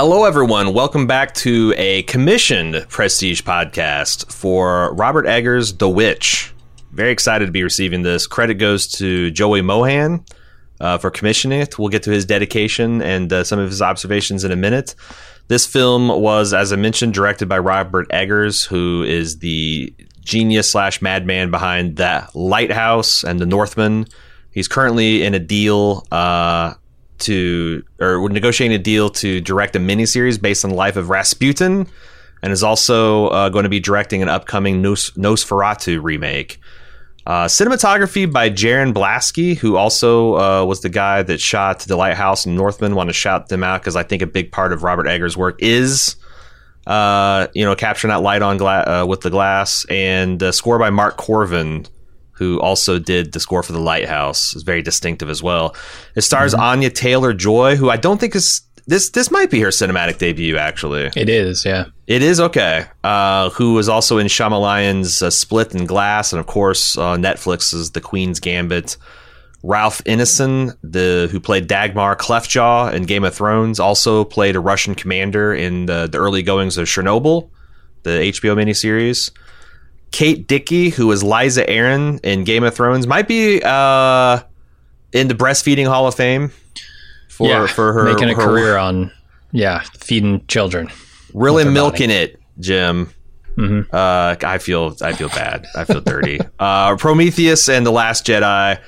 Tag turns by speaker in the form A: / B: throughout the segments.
A: Hello, everyone. Welcome back to a commissioned prestige podcast for Robert Eggers' The Witch. Very excited to be receiving this. Credit goes to Joey Mohan uh, for commissioning it. We'll get to his dedication and uh, some of his observations in a minute. This film was, as I mentioned, directed by Robert Eggers, who is the genius slash madman behind The Lighthouse and The Northman. He's currently in a deal uh, to, or negotiating a deal to direct a miniseries based on the life of Rasputin, and is also uh, going to be directing an upcoming Nos- Nosferatu remake. Uh, cinematography by Jarin Blaschke, who also uh, was the guy that shot The Lighthouse and Northman. Want to shout them out because I think a big part of Robert Eggers' work is, uh, you know, capturing that light on gla- uh, with the glass. And uh, score by Mark Korven, who also did the score for The Lighthouse. is very distinctive as well. It stars
B: Mm-hmm.
A: Anya Taylor Joy, who I don't think is this. This might be her cinematic debut, actually.
B: It is, yeah.
A: It is okay. Uh, who was also in Shyamalan's uh, Split and Glass, and of course uh, Netflix's The Queen's Gambit. Ralph Ineson, the who played Dagmer Cleftjaw in Game of Thrones, also played a Russian commander in the, the early goings of Chernobyl, the HBO miniseries. Kate Dickie, who was Lysa Arryn in Game of Thrones, might be uh, in the breastfeeding Hall of Fame for
B: yeah,
A: for her
B: making a
A: her-
B: career on, yeah, feeding children.
A: really milking it, Jim.
B: Mhm.
A: Uh, I feel I feel bad. I feel dirty. Uh, Prometheus and the Last Jedi.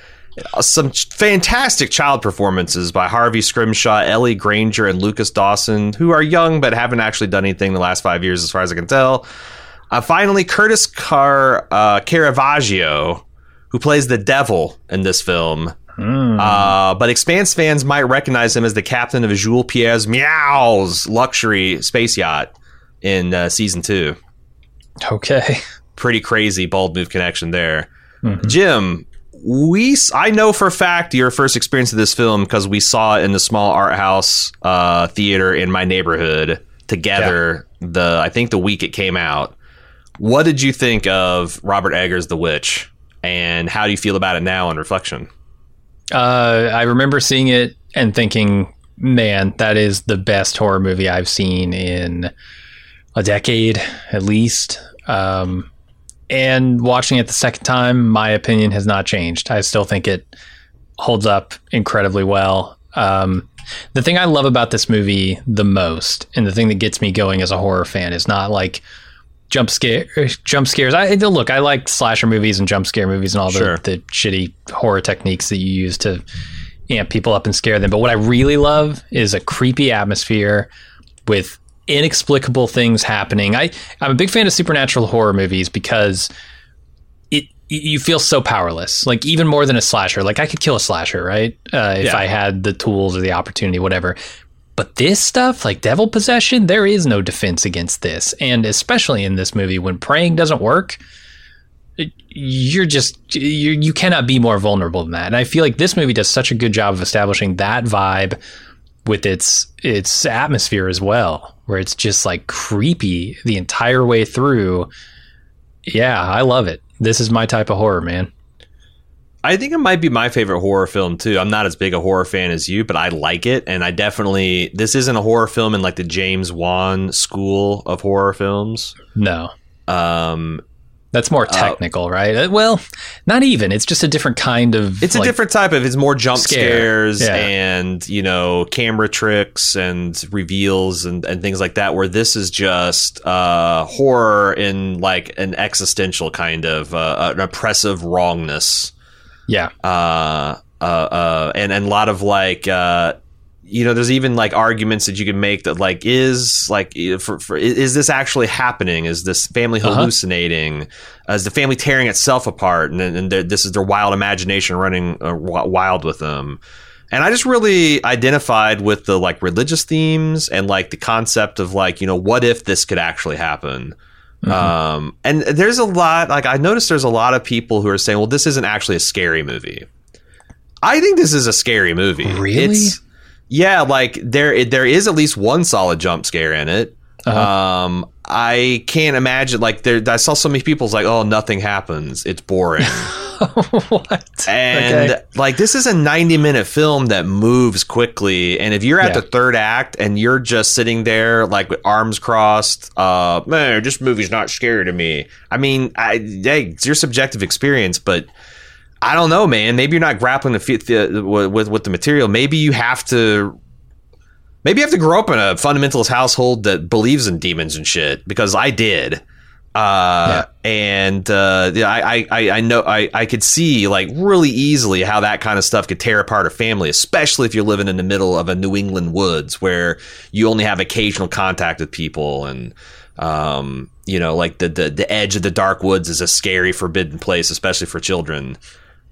A: Uh, Some fantastic child performances by Harvey Scrimshaw, Ellie Grainger, and Lucas Dawson, who are young but haven't actually done anything in the last five years, as far as I can tell. Uh, finally, Curtis Car- uh, Caravaggio, who plays the devil in this film.
B: Hmm.
A: Uh, but Expanse fans might recognize him as the captain of Jules Pierre's Mao's luxury space yacht in uh, season two.
B: Okay.
A: Pretty crazy bald move connection there.
B: Mhm.
A: Jim, we I know for a fact your first experience of this film because we saw it in the small art house uh, theater in my neighborhood together. The I think the week it came out. What did you think of Robert Eggers' The Witch, and how do you feel about it now on reflection?
B: Uh, I remember seeing it and thinking, man, that is the best horror movie I've seen in a decade at least. Um, and watching it the second time, my opinion has not changed. I still think it holds up incredibly well. Um, the thing I love about this movie the most, and the thing that gets me going as a horror fan, is not like jump scare jump scares. I look, I like slasher movies and jump scare movies and all the, the shitty horror techniques that you use to amp people up and scare them. But what I really love is a creepy atmosphere with inexplicable things happening. I I'm a big fan of supernatural horror movies because it you feel so powerless. Like even more than a slasher. Like I could kill a slasher, right? Uh, if
A: Yeah.
B: I had the tools or the opportunity, whatever. But this stuff, like devil possession, there is no defense against this. And especially in this movie, when praying doesn't work, you're just you you cannot be more vulnerable than that. And I feel like this movie does such a good job of establishing that vibe with its its atmosphere as well, where it's just like creepy the entire way through. Yeah, I love it. This is my type of horror, man.
A: I think it might be my favorite horror film too. I'm not as big a horror fan as you, but I like it, and I definitely this isn't a horror film in like the James Wan school of horror films.
B: No,
A: Um,
B: that's more technical, right? Uh, Well, not even. It's just a different kind of.
A: it's a different type of. It's more jump
B: Scare.
A: scares
B: Yeah.
A: and you know camera tricks and reveals and, and things like that. Where this is just uh, horror in like an existential kind of uh, an oppressive wrongness.
B: Yeah,
A: uh, uh, uh, and and a lot of like, uh, you know, there's even like arguments that you can make that like is like for, for is this actually happening? Is this family
B: Uh-huh.
A: hallucinating? Uh, is the family tearing itself apart? And, and this is their wild imagination running uh, wild with them. And I just really identified with the like religious themes and like the concept of like, you know, what if this could actually happen? Um, and there's a lot like I noticed there's a lot of people who are saying, well, this isn't actually a scary movie. I think this is a scary movie.
B: Really?
A: It's, yeah, like there there is at least one solid jump scare in it.
B: Uh-huh.
A: Um, I can't imagine like there. I saw so many people's like, oh, nothing happens. It's boring.
B: what?
A: And
B: Okay.
A: like this is a 90 minute film that moves quickly and if you're at
B: Yeah.
A: the third act and you're just sitting there like with arms crossed, uh man, this movie's not scary to me. I mean, I hey, it's your subjective experience, but I don't know, man. Maybe you're not grappling the, the with with the material. Maybe you have to maybe you have to grow up in a fundamentalist household that believes in demons and shit because I did. Uh, and uh, yeah, I, I, I- I know I, I could see like really easily how that kind of stuff could tear apart a family, especially if you're living in the middle of a New England woods where you only have occasional contact with people and um, you know, like the, the the edge of the dark woods is a scary, forbidden place, especially for children.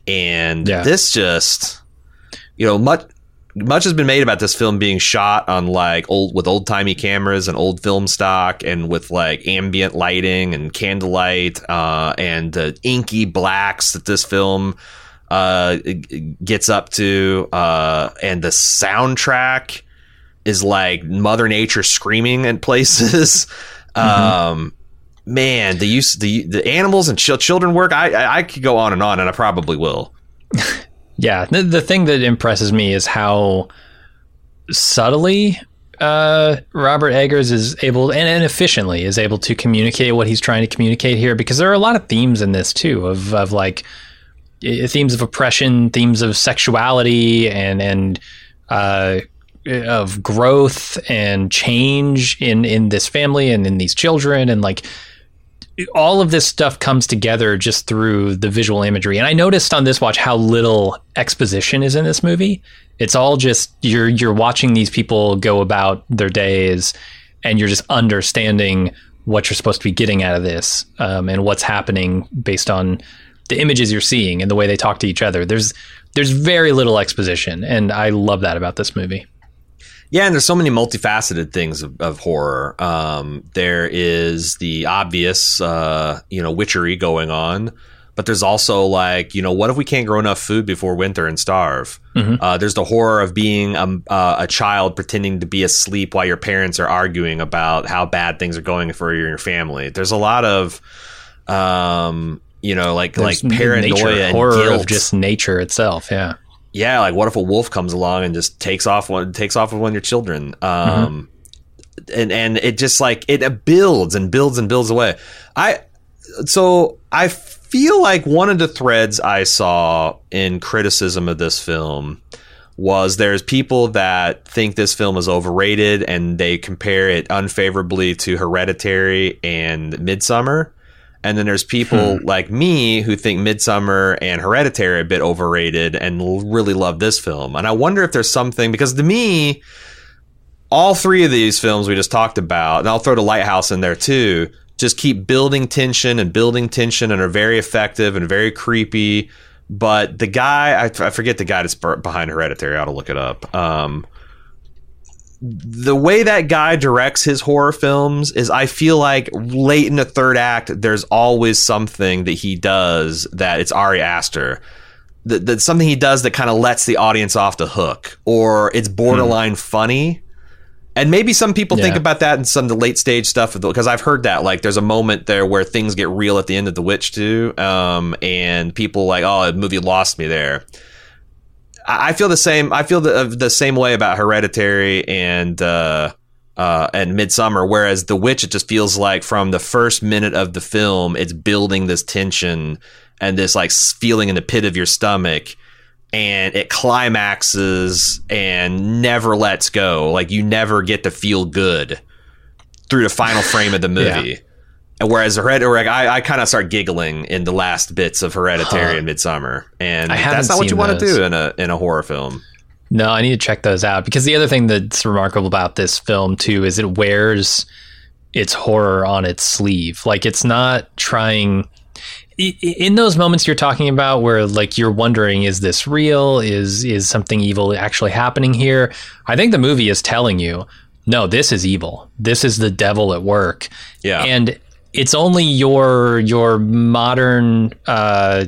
A: And
B: Yeah.
A: this just, you know, much much has been made about this film being shot on like old with old timey cameras and old film stock and with like ambient lighting and candlelight uh, and the inky blacks that this film uh, gets up to uh, and the soundtrack is like Mother Nature screaming in places. Um, man, the use the the animals and ch- children work. I, I I could go on and on, and I probably will.
B: Yeah, the, the thing that impresses me is how subtly uh, Robert Eggers is able and, and efficiently is able to communicate what he's trying to communicate here. Because there are a lot of themes in this too of of like themes of oppression, themes of sexuality, and and uh, of growth and change in in this family and in these children, and like all of this stuff comes together just through the visual imagery. And I noticed on this watch how little exposition is in this movie. It's all just you're you're watching these people go about their days, and you're just understanding what you're supposed to be getting out of this, um, and what's happening based on the images you're seeing and the way they talk to each other. There's there's very little exposition, and I love that about this movie.
A: Yeah, and there's so many multifaceted things of, of horror. Um, there is the obvious, uh, you know, witchery going on, but there's also like, you know, what if we can't grow enough food before winter and starve? Uh, there's the horror of being um, uh, a child pretending to be asleep while your parents are arguing about how bad things are going for you and your family. There's a lot of, um, you know, like
B: There's
A: like paranoia
B: nature,
A: and
B: horror
A: guilt
B: of just nature itself. Yeah.
A: Yeah, like what if a wolf comes along and just takes off one takes off with one of your children? Um, and and it just like it builds and builds and builds away. I so I feel like one of the threads I saw in criticism of this film was there's people that think this film is overrated and they compare it unfavorably to Hereditary and Midsommar. And then there's people like me who think Midsommar and Hereditary are a bit overrated and l- really love this film. And I wonder if there's something because to me, all three of these films we just talked about, and I'll throw the Lighthouse in there too, just keep building tension and building tension and are very effective and very creepy. But the guy, I, I forget the guy that's b- behind Hereditary. I ought to look it up. Um, the way that guy directs his horror films is I feel like late in the third act, there's always something that he does that it's Ari Aster. That, that something he does that kind of lets the audience off the hook, or it's borderline funny. And maybe some people think about that in some of the late stage stuff because I've heard that like there's a moment there where things get real at the end of The Witch too, um, and people like, oh, the movie lost me there. I feel the same. I feel the the same way about Hereditary and uh, uh, and Midsommar. Whereas The Witch, it just feels like from the first minute of the film, it's building this tension and this like feeling in the pit of your stomach, and it climaxes and never lets go. Like you never get to feel good through the final frame of the movie. And Whereas Hereditary, I, I kind of start giggling in the last bits of Hereditary
B: Huh.
A: and Midsommar, and that's not what you want to do in a in a horror film.
B: No, I need to check those out because the other thing that's remarkable about this film too is it wears its horror on its sleeve. Like it's not trying in those moments you're talking about where like you're wondering is this real? Is is something evil actually happening here? I think the movie is telling you, no, this is evil. This is the devil at work.
A: Yeah.
B: And it's only your your modern uh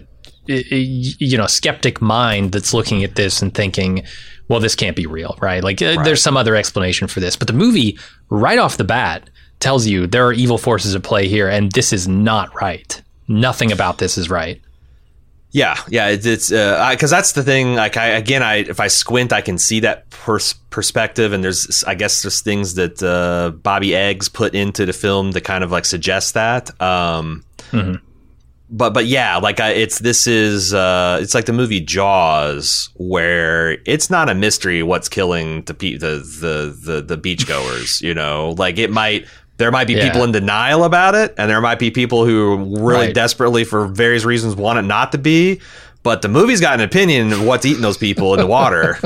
B: you know skeptic mind that's looking at this and thinking well this can't be real right? Like uh, there's some other explanation for this. But the movie right off the bat tells you there are evil forces at play here and this is not right. Nothing about this is right
A: Yeah, yeah, it's it's because uh, that's the thing. Like, I again, I if I squint, I can see that pers- perspective, and there's, I guess, there's things that uh, Bobby Eggs put into the film to kind of like suggest that. Um, mm-hmm. But but yeah, like I, it's this is uh, it's like the movie Jaws, where it's not a mystery what's killing the pe- the the the, the beachgoers. you know, like it might there might be yeah. people in denial about it, and there might be people who really right. desperately, for various reasons, want it not to be. But the movie's got an opinion of what's eating those people in the water.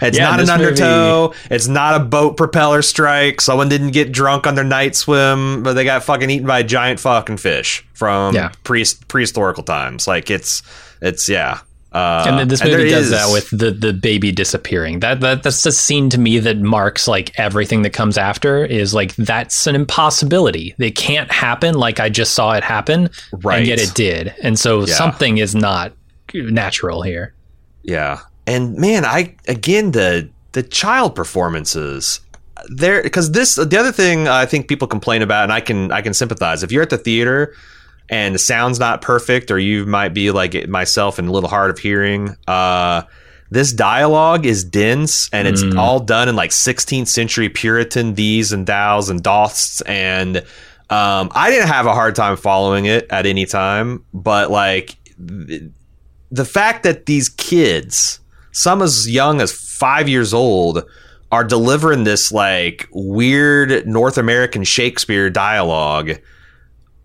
A: it's yeah, not an undertow. Movie... It's not a boat propeller strike. Someone didn't get drunk on their night swim, but they got fucking eaten by a giant fucking fish from yeah. pre- prehistorical times. Like it's, it's yeah.
B: Uh, and then this movie does is, that with the the baby disappearing. That that that's a scene to me that marks like everything that comes after is like that's an impossibility. It can't happen. Like I just saw it happen, right. and yet it did. And so yeah. something is not natural here.
A: Yeah, and man, I again the the child performances there because this the other thing I think people complain about, and I can I can sympathize. If you're at the theater and the sound's not perfect, or you might be like myself and a little hard of hearing. Uh, this dialogue is dense and it's mm. all done in like 16th century Puritan these and thous and doths and um, I didn't have a hard time following it at any time, but like the fact that these kids, some as young as five years old, are delivering this like weird North American Shakespeare dialogue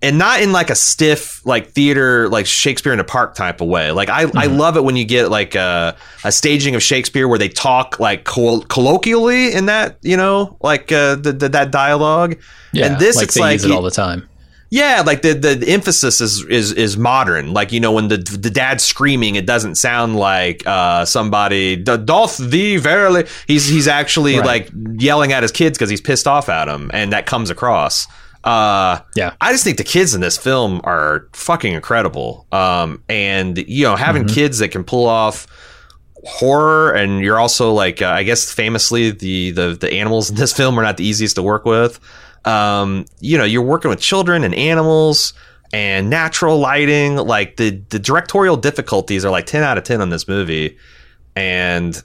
A: and not in like a stiff like theater like Shakespeare in a park type of way. Like I, mm-hmm. I love it when you get like a, a staging of Shakespeare where they talk like coll- colloquially in that you know like uh, the, the, that dialogue.
B: Yeah, and this like it's like it all the time.
A: Yeah, like the, the, emphasis is is is modern. Like you know when the the dad's screaming, it doesn't sound like uh, somebody doth thee verily. He's he's actually right. like yelling at his kids because he's pissed off at them, and that comes across. Uh, yeah, I just think the kids in this film are fucking incredible. Um, and you know, having mm-hmm. kids that can pull off horror, and you're also like, uh, I guess, famously the the the animals in this film are not the easiest to work with. Um, you know, you're working with children and animals and natural lighting. Like the the directorial difficulties are like ten out of ten on this movie, and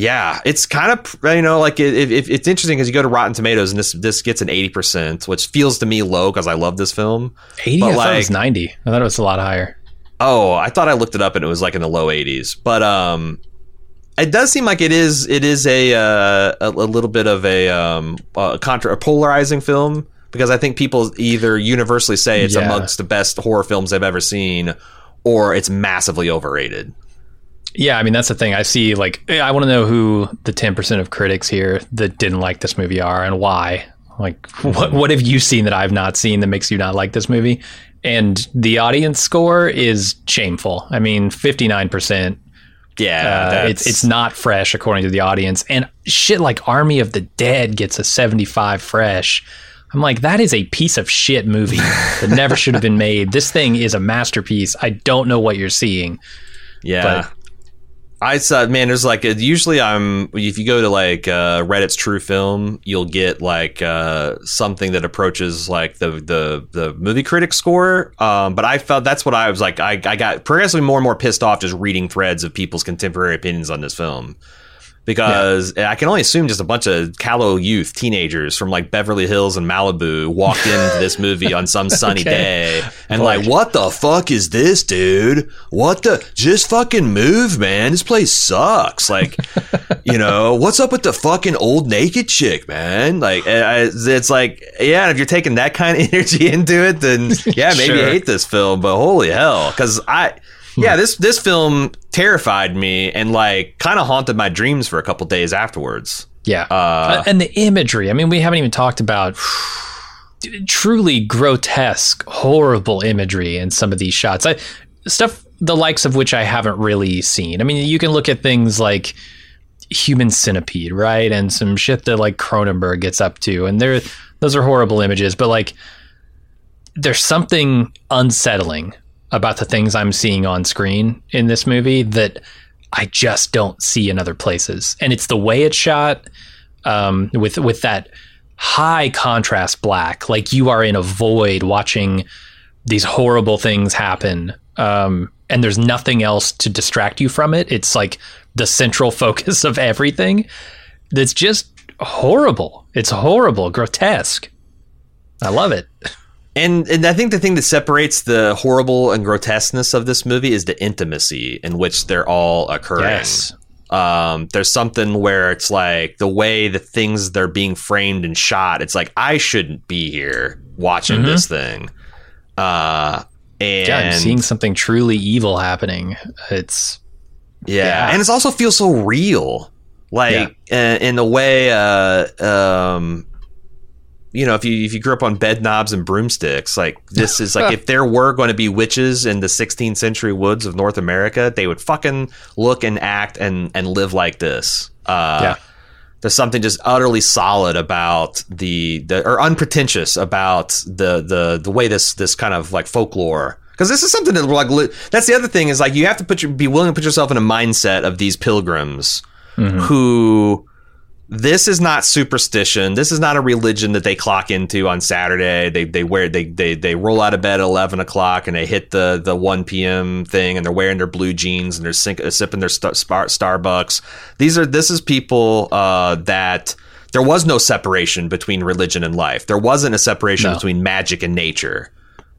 A: yeah, it's kind of you know like it, it, it's interesting because you go to Rotten Tomatoes and this this gets an eighty percent, which feels to me low because I love this film.
B: Eighty, I like, thought it was ninety. I thought it was a lot higher.
A: Oh, I thought I looked it up and it was like in the low eighties, but um, it does seem like it is it is a uh, a, a, little bit of a um a contra a polarizing film because I think people either universally say it's yeah. amongst the best horror films they've ever seen, or it's massively overrated.
B: Yeah, I mean that's the thing. I see like I want to know who the 10% of critics here that didn't like this movie are and why. Like what what have you seen that I've not seen that makes you not like this movie? And the audience score is shameful. I mean, 59%.
A: Yeah,
B: uh, it's it's not fresh according to the audience. And shit like Army of the Dead gets a 75 fresh. I'm like, that is a piece of shit movie that never should have been made. This thing is a masterpiece. I don't know what you're seeing.
A: Yeah. But I said, man, there's like usually I'm if you go to like uh, Reddit's True Film, you'll get like uh, something that approaches like the the the movie critic score. Um, but I felt that's what I was like. I, I got progressively more and more pissed off just reading threads of people's contemporary opinions on this film because yeah. I can only assume just a bunch of callow youth, teenagers from like Beverly Hills and Malibu walked into this movie on some sunny okay. day and Boy. like, what the fuck is this, dude? What the? Just fucking move, man. This place sucks. Like, you know, what's up with the fucking old naked chick, man? Like, eh, it's like, yeah, if you're taking that kind of energy into it, then yeah, maybe sure. hate this film. But holy hell, because I yeah, this this film terrified me and like kind of haunted my dreams for a couple days afterwards.
B: Yeah, uh, and the imagery. I mean, we haven't even talked about truly grotesque, horrible imagery in some of these shots. I, stuff the likes of which I haven't really seen. I mean, you can look at things like Human Centipede, right, and some shit that like Cronenberg gets up to, and there those are horrible images, but like there's something unsettling about the things I'm seeing on screen in this movie that I just don't see in other places. And it's the way it's shot um, with with that high contrast black, like you are in a void watching these horrible things happen um, and there's nothing else to distract you from it. It's like the central focus of everything. That's just horrible. It's horrible, grotesque. I love it.
A: And and I think the thing that separates the horrible and grotesqueness of this movie is the intimacy in which they're all occurring.
B: Yes.
A: Um, there's something where it's like the way the things they're being framed and shot. It's like I shouldn't be here watching
B: Mhm.
A: this thing. Uh, and
B: Yeah, I'm seeing something truly evil happening. It's
A: Yeah.
B: Yeah.
A: and it also feels so real, like uh, in the way, uh, um, you know, if you if you grew up on bed knobs and broomsticks, like this is like if there were going to be witches in the 16th century woods of North America, they would fucking look and act and and live like this. Uh,
B: Yeah.
A: There's something just utterly solid about the, the or unpretentious about the the the way this this kind of like folklore because this is something that like li- that's the other thing is like you have to put your be willing to put yourself in a mindset of these pilgrims who this is not superstition. This is not a religion that they clock into on Saturday. They they wear they they they roll out of bed at eleven o'clock and they hit the the one p.m. thing and they're wearing their blue jeans and they're sink, uh, sipping their star, spar, Starbucks. These are this is people uh, that there was no separation between religion and life. There wasn't a separation
B: No.
A: between magic and nature.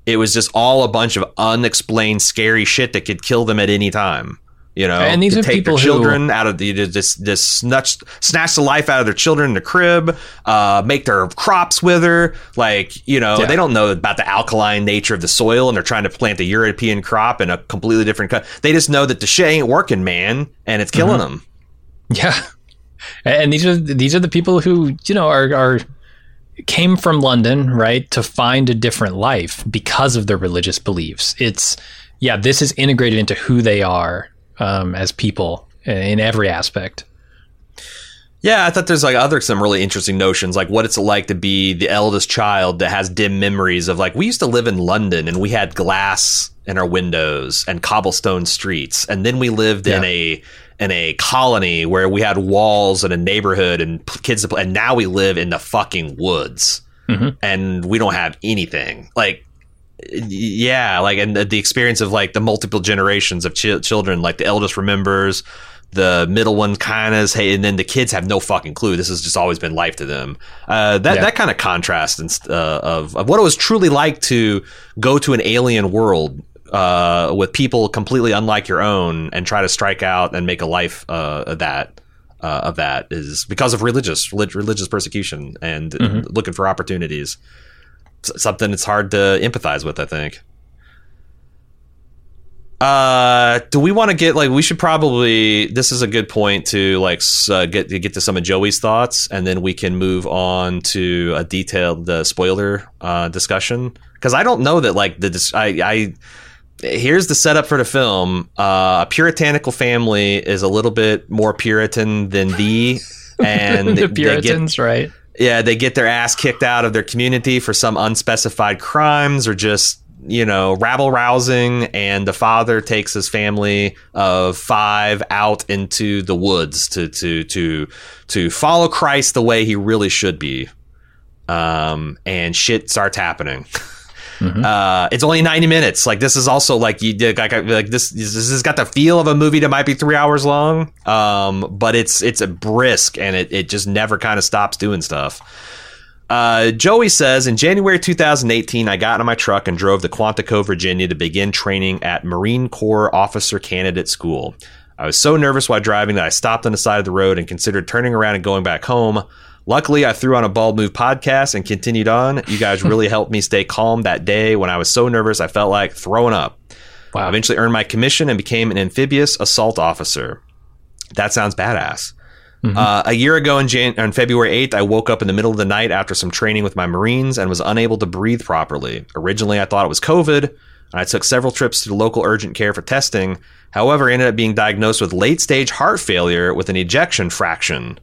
A: It was just all a bunch of unexplained scary shit that could kill them at any time. You know,
B: And these
A: to
B: are
A: take
B: people
A: their
B: who-
A: children out of the just just snatch snatch the life out of their children in the crib, uh, make their crops wither. Like you know,
B: Yeah.
A: they don't know about the alkaline nature of the soil, and they're trying to plant a European crop in a completely different. Co- they just know that the shit ain't working, man, and it's killing
B: Mm-hmm.
A: them.
B: Yeah, and these are these are the people who you know are are came from London, right, to find a different life because of their religious beliefs. It's yeah, this is integrated into who they are um, as people in every aspect.
A: Yeah, I thought there's like other some really interesting notions, like what it's like to be the eldest child that has dim memories of like we used to live in London and we had glass in our windows and cobblestone streets, and then we lived in a in a colony where we had walls and a neighborhood and kids to play, and now we live in the fucking woods
B: Mhm.
A: and we don't have anything like. Yeah, like and the, experience of like the multiple generations of ch- children, like the eldest remembers, the middle one kind of hey, and then the kids have no fucking clue. This has just always been life to them. Uh, that
B: Yeah.
A: that kind of contrast and st- uh, of of what it was truly like to go to an alien world uh, with people completely unlike your own and try to strike out and make a life uh, of that. Uh, of that is because of religious relig- religious persecution and looking for opportunities. Something it's hard to empathize with. I think. Uh, do we want to get like we should probably this is a good point to like uh, get to get to some of Joey's thoughts and then we can move on to a detailed uh, spoiler uh, discussion because I don't know that like the I I here's the setup for the film uh, a puritanical family is a little bit more Puritan than the and
B: the
A: they get
B: Puritans, right?
A: Yeah, they get their ass kicked out of their community for some unspecified crimes or just, you know, rabble rousing. And the father takes his family of five out into the woods to to to to follow Christ the way he really should be. Um, and shit starts happening. Uh, it's only 90 minutes. Like this is also like you like, like this this has got the feel of a movie that might be three hours long. Um, but it's it's a brisk and it, it just never kind of stops doing stuff. Uh, Joey says in January 2018, I got in my truck and drove to Quantico, Virginia to begin training at Marine Corps Officer Candidate School. I was so nervous while driving that I stopped on the side of the road and considered turning around and going back home. Luckily, I threw on a Bald Move podcast and continued on. You guys really helped me stay calm that day when I was so nervous I felt like throwing up. I
B: Wow.
A: eventually earned my commission and became an amphibious assault officer. That sounds badass. Uh, a year ago in Jan- on February 8th, I woke up in the middle of the night after some training with my Marines and was unable to breathe properly. Originally, I thought it was COVID, and I took several trips to the local urgent care for testing. However, I ended up being diagnosed with late stage heart failure with an ejection fraction.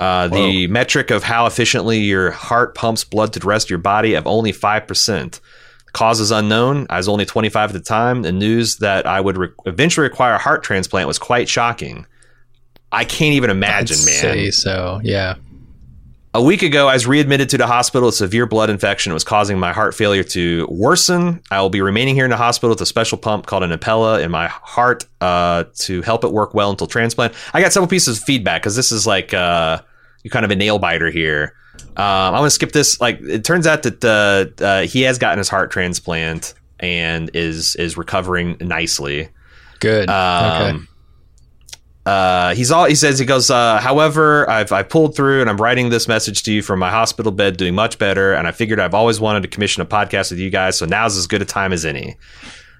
A: Uh, the metric of how efficiently your heart pumps blood to the rest of your body of only 5%. Cause is unknown. I was only 25 at the time. The news that I would re- eventually require a heart transplant was quite shocking. I can't even imagine,
B: I'd
A: man.
B: Say so, yeah.
A: A week ago, I was readmitted to the hospital with severe blood infection. It was causing my heart failure to worsen. I will be remaining here in the hospital with a special pump called an Impella in my heart uh, to help it work well until transplant. I got several pieces of feedback because this is like uh, you kind of a nail biter here. Um, I'm going to skip this. Like, it turns out that uh, uh, he has gotten his heart transplant and is is recovering nicely.
B: Good.
A: Um,
B: okay.
A: Uh, he's all he says. He goes. Uh, However, I've I pulled through, and I'm writing this message to you from my hospital bed, doing much better. And I figured I've always wanted to commission a podcast with you guys, so now's as good a time as any.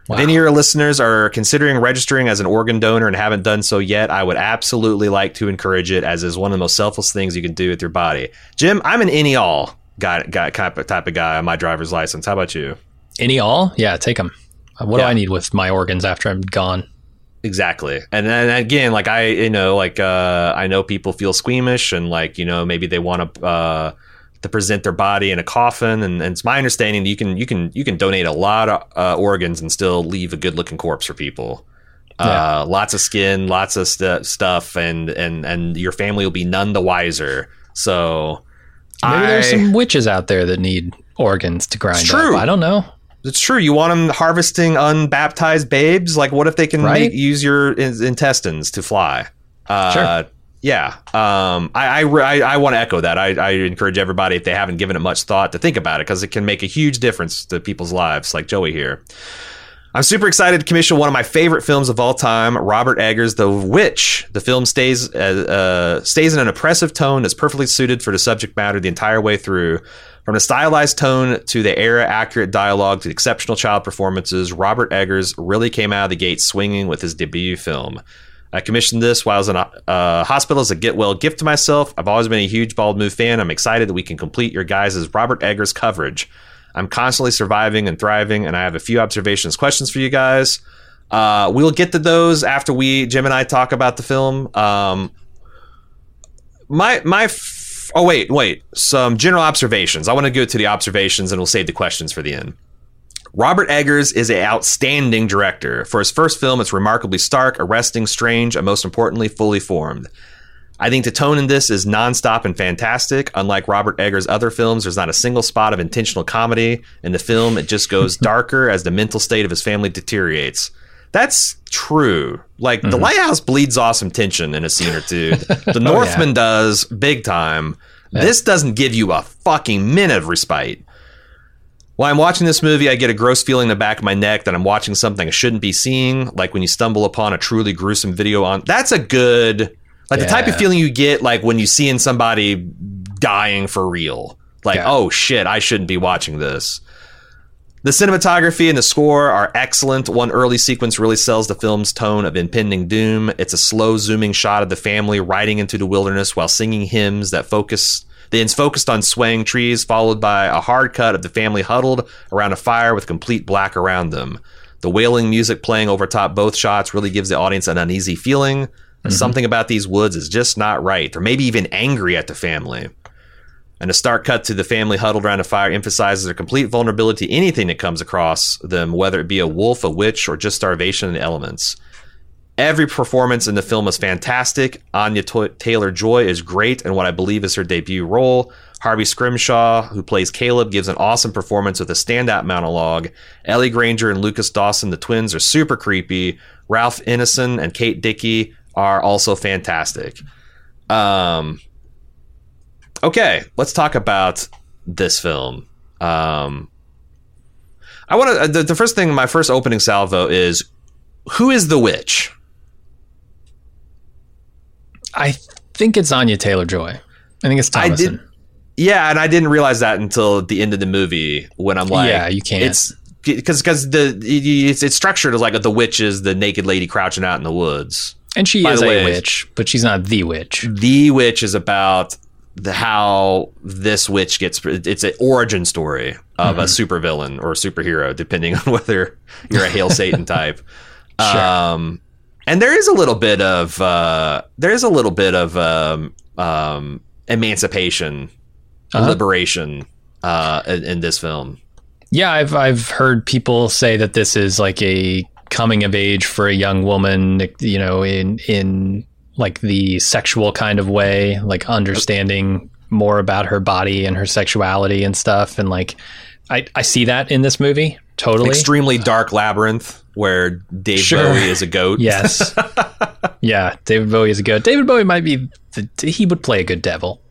A: If any of your listeners are considering registering as an organ donor and haven't done so yet, I would absolutely like to encourage it, as is one of the most selfless things you can do with your body. Jim, I'm an any all guy, guy type of type of guy on my driver's license. How about you?
B: Any all? Yeah, take them. What
A: Yeah.
B: do I need with my organs after I'm gone?
A: Exactly. And then again, like I, you know, like uh, I know people feel squeamish and like you know maybe they want to uh, to present their body in a coffin, and, and it's my understanding that you can you can you can donate a lot of uh, organs and still leave a good looking corpse for people. Uh, lots of skin, lots of stu stuff, and and and your family will be none the wiser. So
B: Maybe there's some witches out there that need organs to grind
A: true.
B: up. I don't know.
A: It's true. You want them harvesting unbaptized babes? Like, what if they can
B: Right.
A: make, use your in- intestines to fly? Uh,
B: Sure.
A: Yeah. Um, I I, I, I want to echo that. I, I encourage everybody, if they haven't given it much thought, to think about it because it can make a huge difference to people's lives, like Joey here. I'm super excited to commission one of my favorite films of all time, Robert Eggers' The Witch. The film stays uh, uh, stays in an oppressive tone that's perfectly suited for the subject matter the entire way through. From the stylized tone to the era accurate dialogue to the exceptional child performances, Robert Eggers really came out of the gate swinging with his debut film. I commissioned this while I was in a uh, hospital as a get well gift to myself. I've always been a huge Bald Move fan. I'm excited that we can complete your guys' Robert Eggers coverage. I'm constantly surviving and thriving, and I have a few observations, questions for you guys. Uh, we'll get to those after we Jim and I talk about the film. Um, my my f- oh wait wait some general observations. I want to go to the observations, and we'll save the questions for the end. Robert Eggers is an outstanding director. For his first film, it's remarkably stark, arresting, strange, and most importantly, fully formed. I think the tone in this is nonstop and fantastic. Unlike Robert Eggers' other films, there's not a single spot of intentional comedy in the film. It just goes darker as the mental state of his family deteriorates. That's true. Like the mm-hmm. Lighthouse bleeds off some tension in a scene or two. Oh, the Northman does big time. This doesn't give you a fucking minute of respite. While I'm watching this movie, I get a gross feeling in the back of my neck that I'm watching something I shouldn't be seeing, like when you stumble upon a truly gruesome video on. That's a good, like the type of feeling you get, like when you seeing somebody dying for real. Like,
B: Yeah.
A: oh shit, I shouldn't be watching this. The cinematography and the score are excellent. One early sequence really sells the film's tone of impending doom. It's a slow zooming shot of the family riding into the wilderness while singing hymns that focus then it's focused on swaying trees, followed by a hard cut of the family huddled around a fire with complete black around them. The wailing music playing over top both shots really gives the audience an uneasy feeling. Mm-hmm. Something about these woods is just not right. Or maybe even angry at the family. And a stark cut to the family huddled around a fire emphasizes their complete vulnerability to anything that comes across them, whether it be a wolf, a witch, or just starvation and elements. Every performance in the film is fantastic. Anya Taylor Joy is great in what I believe is her debut role. Harvey Scrimshaw, who plays Caleb, gives an awesome performance with a standout monologue. Ellie Grainger and Lucas Dawson, the twins, are super creepy. Ralph Ineson and Kate Dickie are also fantastic. Um, okay, let's talk about this film. Um, I want to. The, the first thing, my first opening salvo is who is the witch?
B: I think it's Anya Taylor Joy. I think it's
A: I
B: Thomasin.
A: did- Yeah, and I didn't realize that until the end of the movie when I'm like,
B: Yeah, you can't.
A: It's because because the it's, it's structured as like the witch is the naked lady crouching out in the woods.
B: and she
A: By
B: is
A: the
B: a
A: way-
B: witch, but she's not the witch.
A: The witch is about the how this witch gets. It's an origin story of
B: Mm-hmm.
A: a supervillain or a superhero, depending on whether you're a hail Satan type.
B: Sure.
A: Um, and there is a little bit of uh, there is a little bit of um, um, emancipation,
B: Uh-huh.
A: liberation uh, in, in this film.
B: Yeah, I've I've heard people say that this is like a coming of age for a young woman, you know, in in like the sexual kind of way, like understanding more about her body and her sexuality and stuff. And like, I, I see that in this movie totally.
A: Extremely dark labyrinth where Dave sure. Bowie is a goat.
B: Yes. yeah, David Bowie is a goat. David Bowie might be the, he would play a good devil.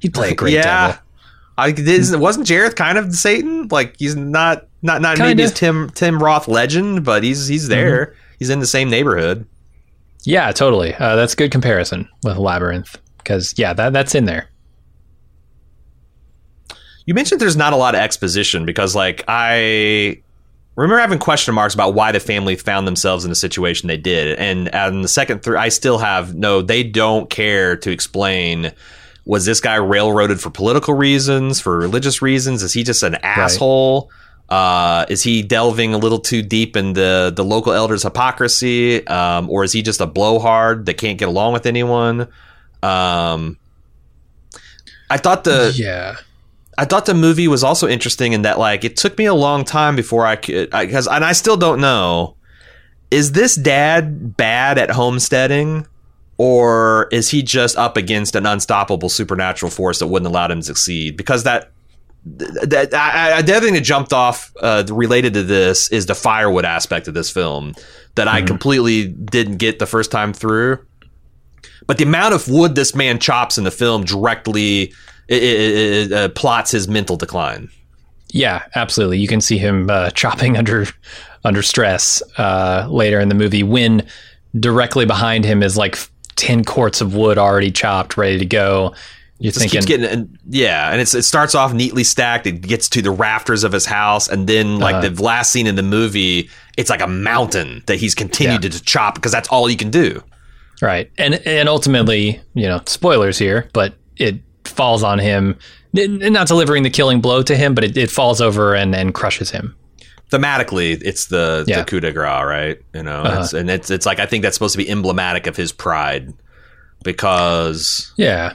B: He'd play a great yeah. devil.
A: I wasn't Jareth kind of Satan? Like he's not not not Kinda. maybe as Tim Tim Roth legend, but he's he's there. Mm-hmm. He's in the same neighborhood.
B: Yeah, totally. Uh, that's a good comparison with Labyrinth because yeah, that that's in there.
A: You mentioned there's not a lot of exposition because like I remember having question marks about why the family found themselves in the situation they did, and on the second through, I still have no. They don't care to explain. Was this guy railroaded for political reasons, for religious reasons? Is he just an asshole? Right. Uh, is he delving a little too deep into the local elders' hypocrisy, um, or is he just a blowhard that can't get along with anyone? Um, I thought the
B: yeah
A: I thought the movie was also interesting in that like it took me a long time before I could because and I still don't know is this dad bad at homesteading or is he just up against an unstoppable supernatural force that wouldn't allow him to succeed because that that I, I, the other thing that jumped off uh, related to this is the firewood aspect of this film that mm-hmm. I completely didn't get the first time through. But the amount of wood this man chops in the film directly it, it, it uh, plots his mental decline.
B: Yeah, absolutely. You can see him uh, chopping under under stress uh, later in the movie when directly behind him is like ten quarts of wood already chopped, ready to go. You're
A: just
B: thinking,
A: getting, and, yeah, and it's it starts off neatly stacked. It gets to the rafters of his house, and then like uh-huh. the last scene in the movie, it's like a mountain that he's continued yeah. to chop because that's all he can do.
B: Right, and and ultimately, you know, spoilers here, but it falls on him, not delivering the killing blow to him, but it, it falls over and, and crushes him.
A: Thematically, it's the, yeah. the coup de grace, right? You know, uh-huh. it's, and it's it's like I think that's supposed to be emblematic of his pride because
B: yeah,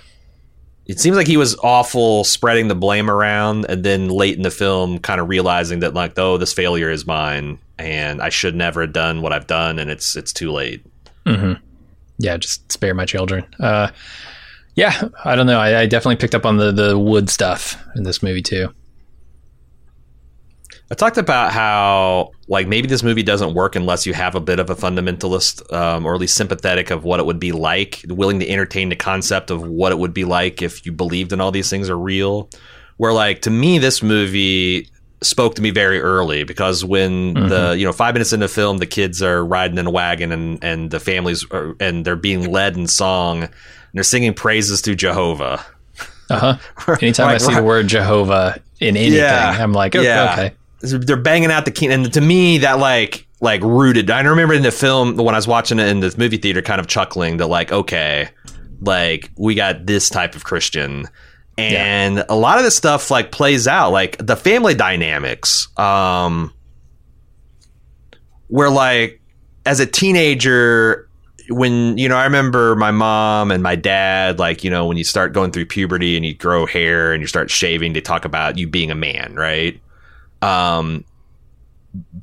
A: it seems like he was awful spreading the blame around, and then late in the film, kind of realizing that like, oh, this failure is mine, and I should never have done what I've done, and it's it's too late.
B: Mm-hmm. Yeah, just spare my children. Uh, yeah, I don't know. I, I definitely picked up on the the wood stuff in this movie too.
A: I talked about how like maybe this movie doesn't work unless you have a bit of a fundamentalist um, or at least sympathetic of what it would be like, willing to entertain the concept of what it would be like if you believed in all these things are real. Where like to me, this movie spoke to me very early because when mm-hmm. the you know five minutes into the film, the kids are riding in a wagon and and the families are, and they're being led in song they're singing praises to Jehovah.
B: Uh huh. Anytime I see the word Jehovah in anything, yeah, I'm like, okay, yeah. okay.
A: They're banging out the key, and to me, that like like rooted. I remember in the film when I was watching it in the movie theater, kind of chuckling that like, okay, like we got this type of Christian, and yeah. a lot of this stuff like plays out, like the family dynamics, um, where like as a teenager when you know, I remember my mom and my dad, like you know, when you start going through puberty and you grow hair and you start shaving, they talk about you being a man, right? Um,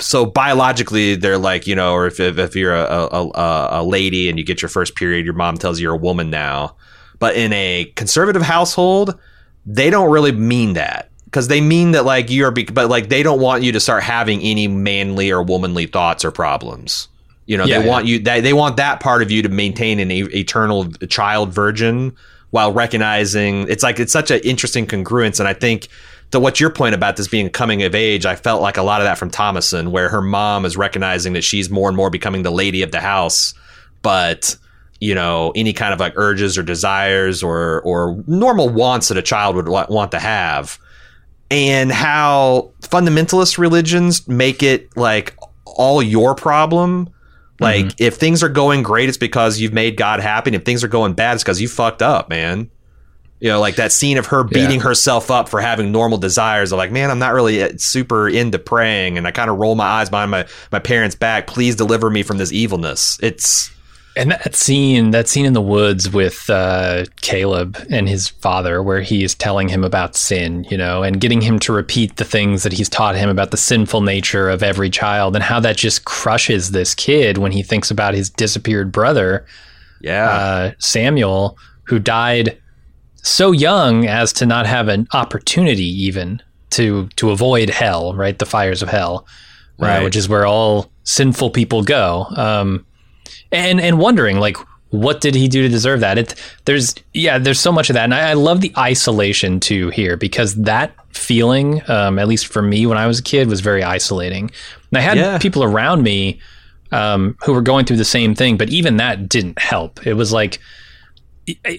A: so biologically, they're like you know, or if if, if you're a, a, a lady and you get your first period, your mom tells you you're a woman now. But in a conservative household, they don't really mean that because they mean that like you're, but like they don't want you to start having any manly or womanly thoughts or problems. You know, yeah, they yeah. want you they, they want that part of you to maintain an eternal child virgin while recognizing it's like it's such an interesting congruence. And I think to what your point about this being coming of age, I felt like a lot of that from Thomasin, where her mom is recognizing that she's more and more becoming the lady of the house, but you know any kind of like urges or desires or or normal wants that a child would want to have, and how fundamentalist religions make it like all your problem like mm-hmm. if things are going great, it's because you've made God happy. And if things are going bad, it's because you fucked up, man. You know, like that scene of her beating yeah. herself up for having normal desires. Of like, man, I'm not really uh, super into praying, and I kind of roll my eyes behind my my parents' back. Please deliver me from this evilness. It's
B: and that scene, that scene in the woods with uh, Caleb and his father, where he is telling him about sin, you know, and getting him to repeat the things that he's taught him about the sinful nature of every child, and how that just crushes this kid when he thinks about his disappeared brother,
A: yeah,
B: uh, Samuel, who died so young as to not have an opportunity even to to avoid hell, right? The fires of hell, uh, right? Uh, which is where all sinful people go. Um, and and wondering like what did he do to deserve that? It there's yeah, there's so much of that, and I, I love the isolation too here because that feeling, um, at least for me when I was a kid, was very isolating. And I had yeah. people around me um, who were going through the same thing, but even that didn't help. It was like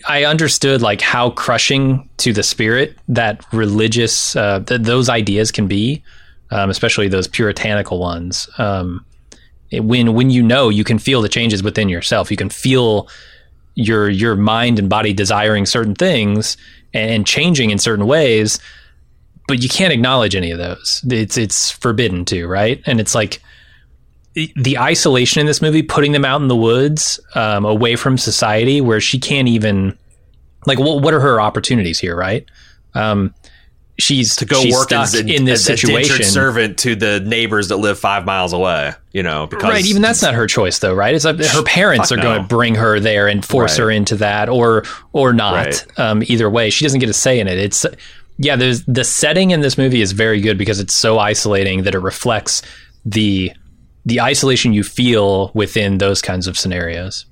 B: I understood like how crushing to the spirit that religious uh, th- those ideas can be, um, especially those puritanical ones. Um, when when you know, you can feel the changes within yourself. You can feel your your mind and body desiring certain things and, changing in certain ways, but you can't acknowledge any of those. It's it's forbidden to, right? And it's like the isolation in this movie, putting them out in the woods, um, away from society, where she can't even like what what are her opportunities here, right? Um, she's
A: to go
B: she's
A: work as a,
B: in this
A: a,
B: situation,
A: a servant to the neighbors that live five miles away. You know, because
B: right. Even that's not her choice, though, right? It's like her parents are no. going to bring her there and force right. her into that, or or not. Right. Um, either way, she doesn't get a say in it. It's yeah. There's the setting in this movie is very good because it's so isolating that it reflects the the isolation you feel within those kinds of scenarios.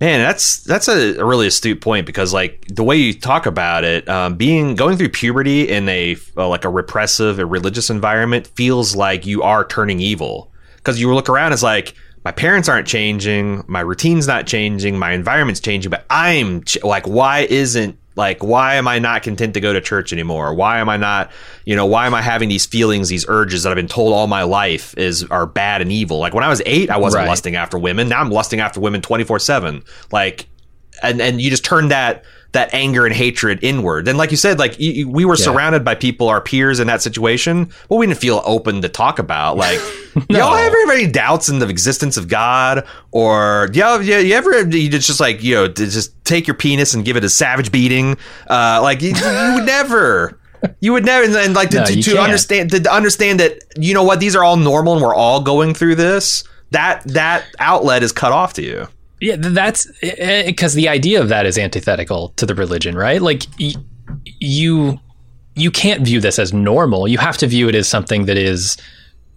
A: Man, that's that's a, really astute point because like the way you talk about it, um, being going through puberty in a uh, like a repressive, a religious environment feels like you are turning evil. Because you look around, it's like my parents aren't changing, my routine's not changing, my environment's changing, but I'm ch- like, why isn't like, why am I not content to go to church anymore? Why am I not, you know, why am I having these feelings, these urges that I've been told all my life is are bad and evil? Like when I was eight, I wasn't right. lusting after women. Now I'm lusting after women 24 seven. Like, and, and you just turn that, that anger and hatred inward. And like you said, like you, we were yeah. surrounded by people, our peers in that situation, but we didn't feel open to talk about. Like, no. y'all ever have any doubts in the existence of God, or y'all, you, you ever you just like you know just take your penis and give it a savage beating? Uh, like you, you would never. You would never, and, and like to, no, to, to understand to understand that you know what these are all normal and we're all going through this. That that outlet is cut off to you.
B: Yeah, that's eh, eh, because the idea of that is antithetical to the religion, right? Like y- you you can't view this as normal. You have to view it as something that is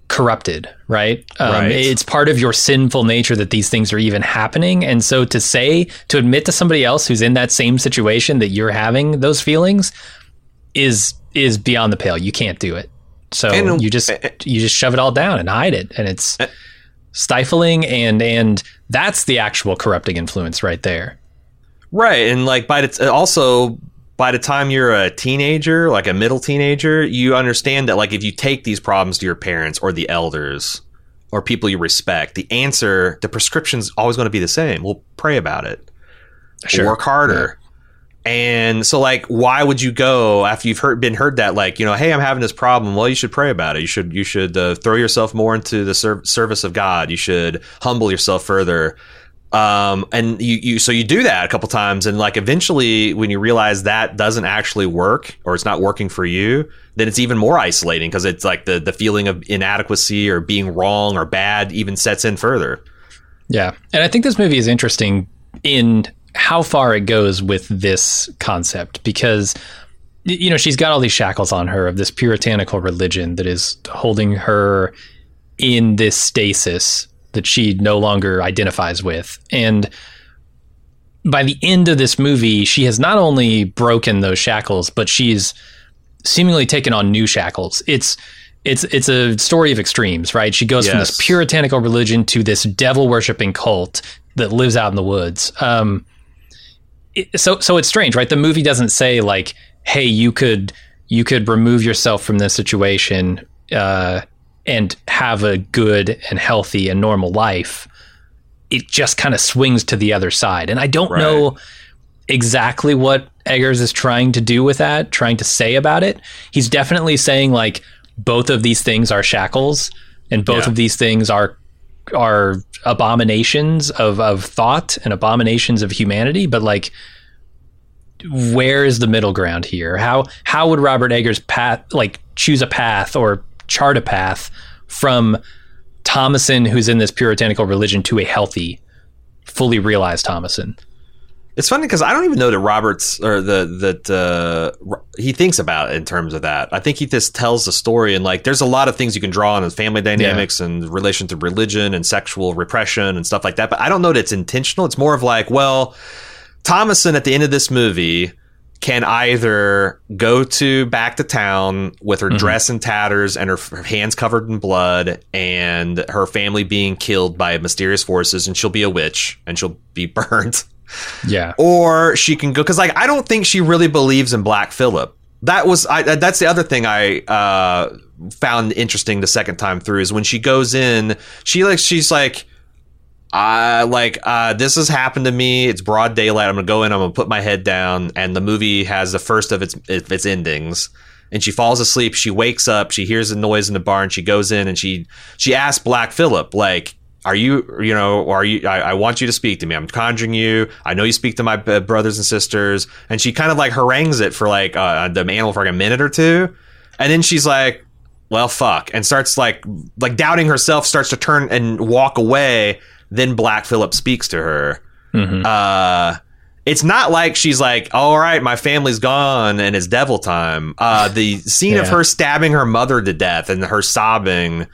B: corrupted, right? Um, right? It's part of your sinful nature that these things are even happening. And so to say, to admit to somebody else who's in that same situation that you're having those feelings is is beyond the pale. You can't do it. So and, um, you just eh, you just shove it all down and hide it, and it's stifling and and that's the actual corrupting influence right there.
A: Right, and like by the also by the time you're a teenager, like a middle teenager, you understand that like if you take these problems to your parents or the elders or people you respect, the answer, the prescription's always going to be the same. We'll pray about it. Sure. Work harder. And so, like, why would you go after you've heard, been heard that, like, you know, hey, I'm having this problem? Well, you should pray about it. You should, you should uh, throw yourself more into the ser- service of God. You should humble yourself further. Um, and you, you, so you do that a couple times, and like eventually, when you realize that doesn't actually work or it's not working for you, then it's even more isolating because it's like the the feeling of inadequacy or being wrong or bad even sets in further.
B: Yeah, and I think this movie is interesting in how far it goes with this concept because you know she's got all these shackles on her of this puritanical religion that is holding her in this stasis that she no longer identifies with. And by the end of this movie, she has not only broken those shackles, but she's seemingly taken on new shackles. It's it's it's a story of extremes, right? She goes yes. from this puritanical religion to this devil worshipping cult that lives out in the woods. Um, it, so so it's strange, right? The movie doesn't say like, "Hey, you could you could remove yourself from this situation." Uh, and have a good and healthy and normal life, it just kind of swings to the other side. And I don't right. know exactly what Eggers is trying to do with that, trying to say about it. He's definitely saying like both of these things are shackles and both yeah. of these things are are abominations of of thought and abominations of humanity, but like where is the middle ground here? How how would Robert Eggers path like choose a path or chart a path from Thomasin, who's in this puritanical religion, to a healthy, fully realized Thomasin.
A: It's funny because I don't even know that Roberts or the that uh, he thinks about in terms of that. I think he just tells the story and like there's a lot of things you can draw on in family dynamics yeah. and relation to religion and sexual repression and stuff like that. But I don't know that it's intentional. It's more of like, well, Thomasin at the end of this movie can either go to back to town with her mm-hmm. dress in tatters and her, her, hands covered in blood and her family being killed by mysterious forces and she'll be a witch and she'll be burnt.
B: Yeah.
A: Or she can go cuz like I don't think she really believes in Black Phillip. That was I that's the other thing I uh found interesting the second time through is when she goes in, she like she's like I like uh, this has happened to me. It's broad daylight. I'm gonna go in. I'm gonna put my head down, and the movie has the first of its its endings. And she falls asleep. She wakes up. She hears a noise in the barn. She goes in and she she asks Black Phillip like, "Are you you know? Are you? I, I want you to speak to me. I'm conjuring you. I know you speak to my brothers and sisters." And she kind of like harangues it for like uh, the animal for like a minute or two, and then she's like, "Well, fuck," and starts like like doubting herself. Starts to turn and walk away then Black Phillip speaks to her. Mm-hmm. Uh, it's not like she's like, all right, my family's gone and it's devil time. Uh, the scene yeah. of her stabbing her mother to death and her sobbing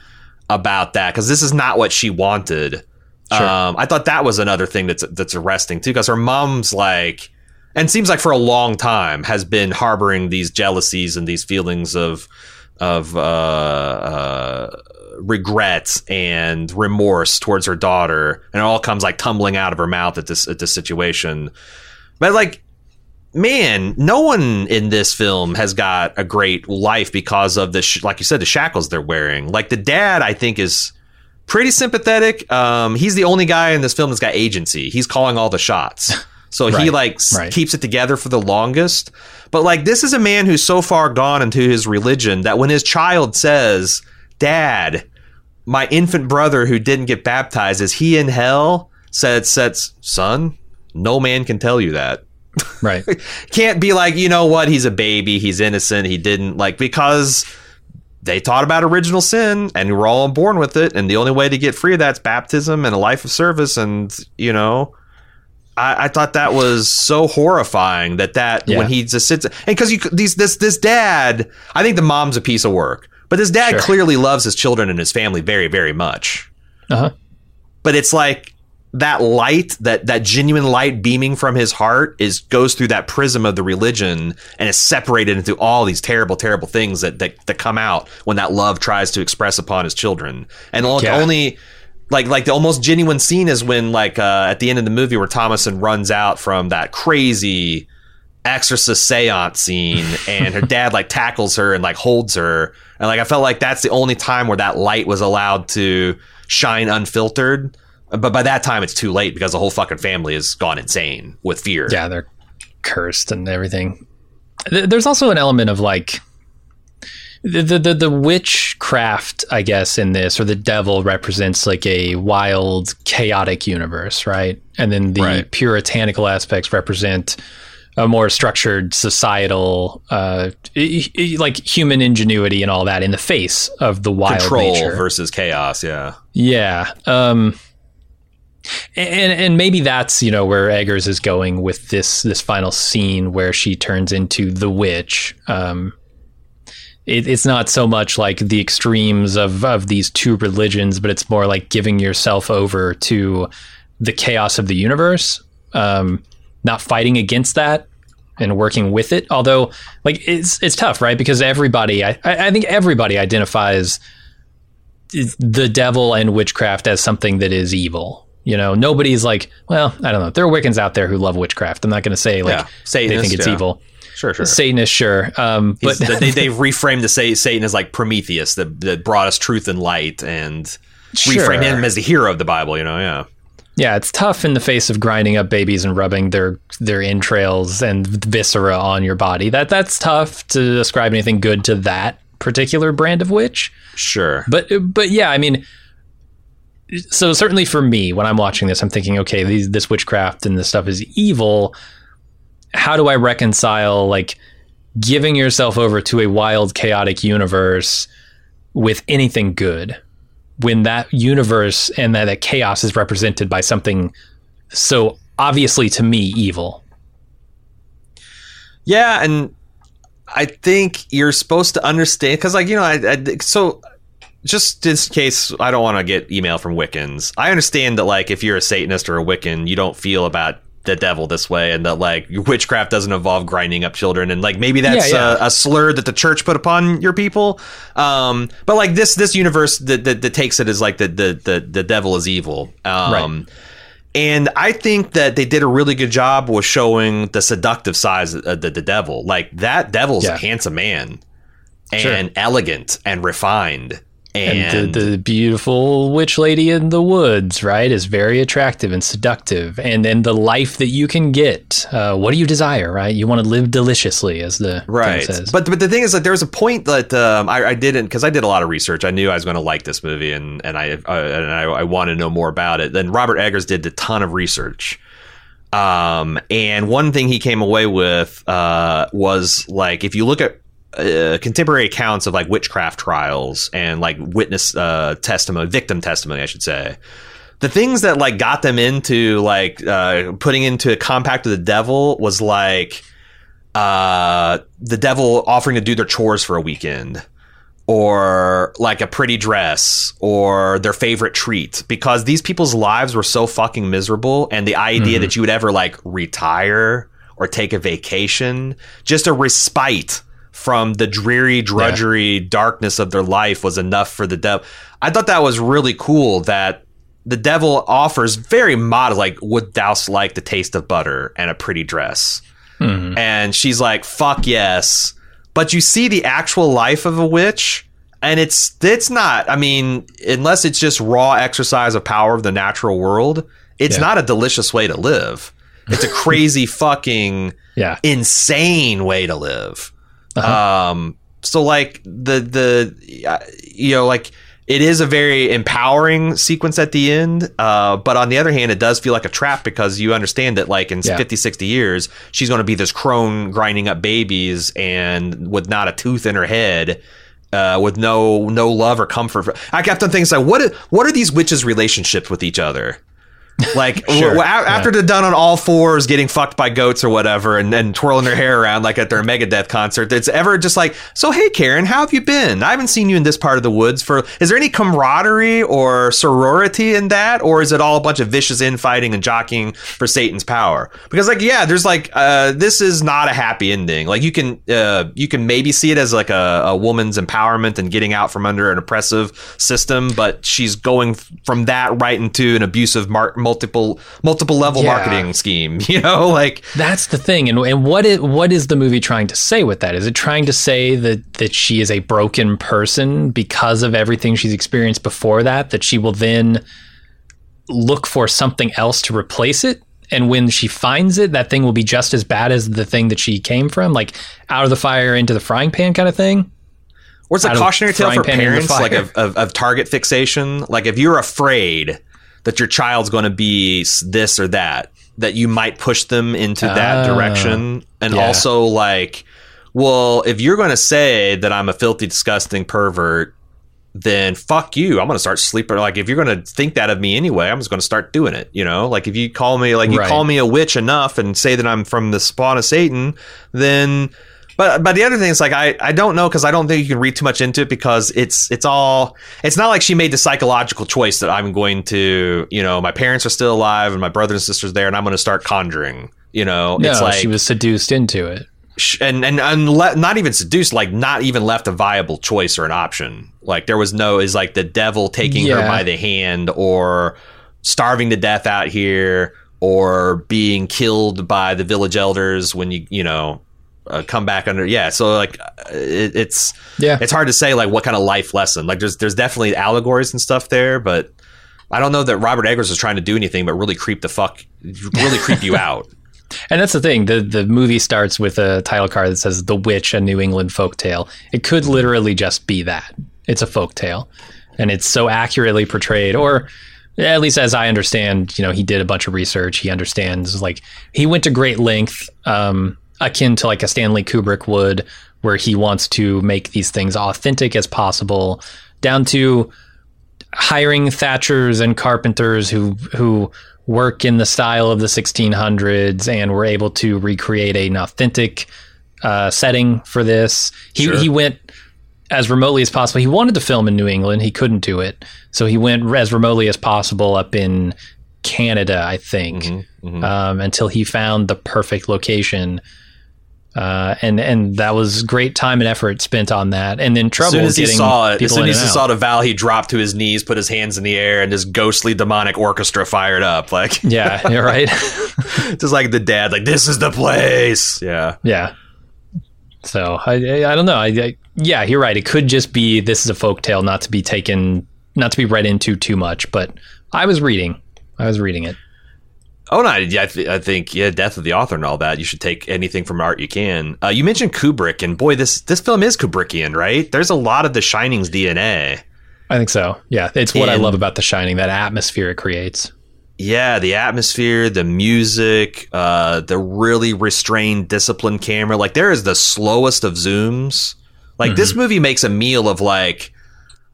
A: about that because this is not what she wanted. Sure. Um, I thought that was another thing that's that's arresting too because her mom's like, and seems like for a long time has been harboring these jealousies and these feelings of of uh, uh, regret and remorse towards her daughter, and it all comes like tumbling out of her mouth at this at this situation. But like, man, no one in this film has got a great life because of the sh- like you said the shackles they're wearing. Like the dad, I think is pretty sympathetic. Um, he's the only guy in this film that's got agency. He's calling all the shots. So right, he like right. keeps it together for the longest. But like this is a man who's so far gone into his religion that when his child says, "Dad, my infant brother who didn't get baptized is he in hell?" said says, "Son, no man can tell you that."
B: Right.
A: Can't be like, "You know what? He's a baby. He's innocent. He didn't like because they taught about original sin and we're all born with it and the only way to get free of that's baptism and a life of service and you know I, I, thought that was so horrifying that that yeah. when he just sits and because you these this this dad, I think the mom's a piece of work, but this dad sure. clearly loves his children and his family very very much.
B: Uh-huh.
A: But it's like that light, that that genuine light beaming from his heart is goes through that prism of the religion and is separated into all these terrible, terrible things that that, that come out when that love tries to express upon his children. And yeah. only like like the almost genuine scene is when like uh, at the end of the movie where Thomasin runs out from that crazy exorcist seance scene and her dad like tackles her and like holds her and like I felt like that's the only time where that light was allowed to shine unfiltered but by that time it's too late because the whole fucking family has gone insane with fear
B: yeah they're cursed and everything there's also an element of like the, the the witchcraft, I guess, in this or the devil represents like a wild, chaotic universe, right? And then the right. puritanical aspects represent a more structured societal, uh, like human ingenuity and all that in the face of the wild
A: control
B: nature.
A: versus chaos. Yeah,
B: yeah. Um, and and maybe that's you know where Eggers is going with this this final scene where she turns into the witch. Um, it, it's not so much like the extremes of of these two religions, but it's more like giving yourself over to the chaos of the universe, um, not fighting against that and working with it. Although, like it's it's tough, right? Because everybody, I I think everybody identifies the devil and witchcraft as something that is evil. You know, nobody's like, well, I don't know. There are Wiccans out there who love witchcraft. I'm not going to say like yeah, they think it's yeah. evil.
A: Sure, sure.
B: Satanist, sure. Um, but
A: they, they've reframed the say Satan as like Prometheus that, that brought us truth and light and sure. reframed him as the hero of the Bible, you know, yeah.
B: Yeah, it's tough in the face of grinding up babies and rubbing their their entrails and viscera on your body. That that's tough to ascribe anything good to that particular brand of witch.
A: Sure.
B: But but yeah, I mean so certainly for me when I'm watching this I'm thinking okay, these, this witchcraft and this stuff is evil, how do I reconcile like giving yourself over to a wild, chaotic universe with anything good when that universe and that, that chaos is represented by something so obviously to me evil.
A: Yeah, and I think you're supposed to understand because, like, you know, I, I so just in case I don't want to get email from Wiccans, I understand that like if you're a Satanist or a Wiccan, you don't feel about the devil this way, and that like witchcraft doesn't involve grinding up children, and like maybe that's
B: Yeah, yeah.
A: A, a slur that the church put upon your people. Um, but like this this universe that, that, that takes it as like the the the, the devil is evil. Um, And I think that they did a really good job with showing the seductive size of the, the devil. Like that devil's
B: Yeah.
A: a handsome man and
B: Sure.
A: elegant and refined. And,
B: And, the, the beautiful witch lady in the woods, right, is very attractive and seductive. And then the life that you can get. Uh, what do you desire, right? You want to live deliciously, as the thing
A: right.
B: says.
A: But but the thing is that there was a point that um, I, I didn't because I did a lot of research. I knew I was going to like this movie and and I uh, and I, I wanted to know more about it. Then Robert Eggers did a ton of research. Um, and one thing he came away with uh, was like if you look at uh, contemporary accounts of like witchcraft trials and like witness uh, testimony, victim testimony, I should say. The things that like got them into like uh, putting into a compact with the devil was like uh, the devil offering to do their chores for a weekend or like a pretty dress or their favorite treat because these people's lives were so fucking miserable and the idea that you would ever like retire or take a vacation just a respite from the dreary drudgery darkness of their life was enough for the devil i thought that was really cool that the devil offers very modest like would thou like the taste of butter and a pretty dress
B: Mhm.
A: and she's like fuck yes but you see the actual life of a witch and it's it's not i mean unless it's just raw exercise of power of the natural world it's
B: Yeah.
A: not a delicious way to live it's a crazy fucking
B: yeah.
A: insane way to live
B: Uh-huh.
A: um so like the the uh, you know like it is a very empowering sequence at the end uh, but on the other hand it does feel like a trap because you understand that like in
B: Yeah.
A: 50 60 years she's going to be this crone grinding up babies and with not a tooth in her head uh, with no no love or comfort i kept on thinking like what what are these witches relationships with each other like
B: Sure.
A: w- after they're done on all fours getting fucked by goats or whatever and then twirling their hair around like at their megadeth concert it's ever just like so hey karen how have you been? I haven't seen you in this part of the woods for is there any camaraderie or sorority in that? Or is it all a bunch of vicious infighting and jockeying for satan's power? Because like yeah there's like uh, this is not a happy ending. Like you can uh, you can maybe see it as like a, a woman's empowerment and getting out from under an oppressive system but she's going f- from that right into an abusive mar- multiple multiple level
B: Yeah.
A: marketing scheme you know like
B: That's the thing, and and what is what is the movie trying to say with that? Is it trying to say that that she is a broken person because of everything she's experienced before that? That she will then look for something else to replace it, and when she finds it, that thing will be just as bad as the thing that she came from, like out of the fire into the frying pan kind of thing.
A: Or it's a
B: Out
A: cautionary tale for parents, like of, of, of target fixation. Like if you're afraid that your child's going to be this or that, that you might push them into that
B: Ah,
A: direction. And
B: yeah.
A: also like, well, if you're going to say that I'm a filthy, disgusting pervert, then fuck you. I'm going to start sleeping. Like if you're going to think that of me anyway, I'm just going to start doing it. You know, like if you call me, like you
B: Right.
A: call me a witch enough and say that I'm from the spawn of Satan, then but but the other thing is like I, I don't know because I don't think you can read too much into it because it's it's all it's not like she made the psychological choice that I'm going to you know my parents are still alive and my brother and sisters there and I'm going to start conjuring you know?
B: No,
A: it's like
B: she was seduced into it.
A: sh- and and, and le- not even seduced like not even left a viable choice or an option. Like there was no is like the devil taking her by the hand or starving to death out here or being killed by the village elders when you you know uh, come back under yeah so like uh, it, it's
B: Yeah.
A: it's hard to say like what kind of life lesson like there's there's definitely allegories and stuff there but I don't know that Robert Eggers was trying to do anything but really creep the fuck really creep you out
B: And that's the thing. The the movie starts with a title card that says "The Witch: A New England Folktale." It could literally just be that. It's a folktale, and it's so accurately portrayed, or at least as I understand, you know, he did a bunch of research. He understands like he went to great length, um, akin to like a Stanley Kubrick would, where he wants to make these things authentic as possible, down to hiring thatchers and carpenters who who work in the style of the 1600s and were able to recreate an authentic uh, setting for this. He
A: Sure.
B: he went as remotely as possible. He wanted to film in New England. He couldn't do it, so he went as remotely as possible up in Canada, I think,
A: Mhm.
B: um, until he found the perfect location. Uh, and and that was great time and effort spent on that. And then
A: As
B: trouble
A: soon as he saw it, as soon as he
B: out.
A: saw the Val, he dropped to his knees, put his hands in the air, and this ghostly demonic orchestra fired up. Like,
B: yeah, you're right.
A: just like the dad, like, this is the place. Yeah.
B: Yeah. So I, I I don't know. I, I yeah, you're right. It could just be this is a folk tale, not to be taken, not to be read into too much. But I was reading, I was reading it.
A: Oh no, yeah, I, th- I think yeah, death of the author and all that. You should take anything from art you can. Uh, you mentioned Kubrick, and boy, this this film is Kubrickian, right? There's a lot of The Shining's DNA.
B: I think so. Yeah, it's what I love about The Shining. That atmosphere it creates.
A: Yeah, the atmosphere, the music, uh, the really restrained, disciplined camera. Like there is the slowest of zooms. Like this movie makes a meal of like,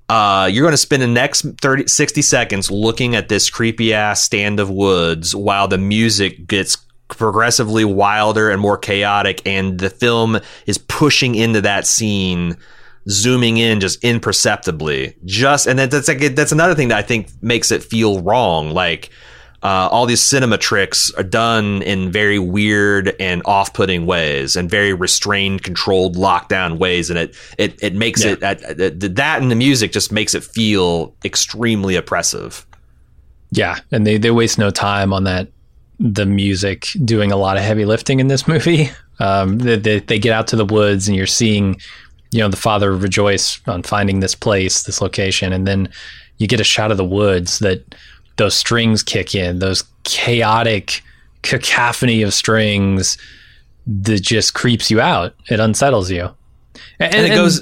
A: uh, you're going to spend the next 30, 60 seconds looking at this creepy ass stand of woods while the music gets progressively wilder and more chaotic, and the film is pushing into that scene zooming in just imperceptibly. Just and then that's like that's another thing that I think makes it feel wrong. Like uh, all these cinema tricks are done in very weird and off-putting ways, and very restrained, controlled, lockdown ways, and it it it makes
B: Yeah.
A: it that and the music just makes it feel extremely oppressive.
B: Yeah, and they they waste no time on that. The music doing a lot of heavy lifting in this movie. Um, they, they, they get out to the woods and you're seeing, you know, the father rejoice on finding this place, this location, and then you get a shot of the woods that those strings kick in, those chaotic cacophony of strings that just creeps you out. It unsettles you, and,
A: And it goes,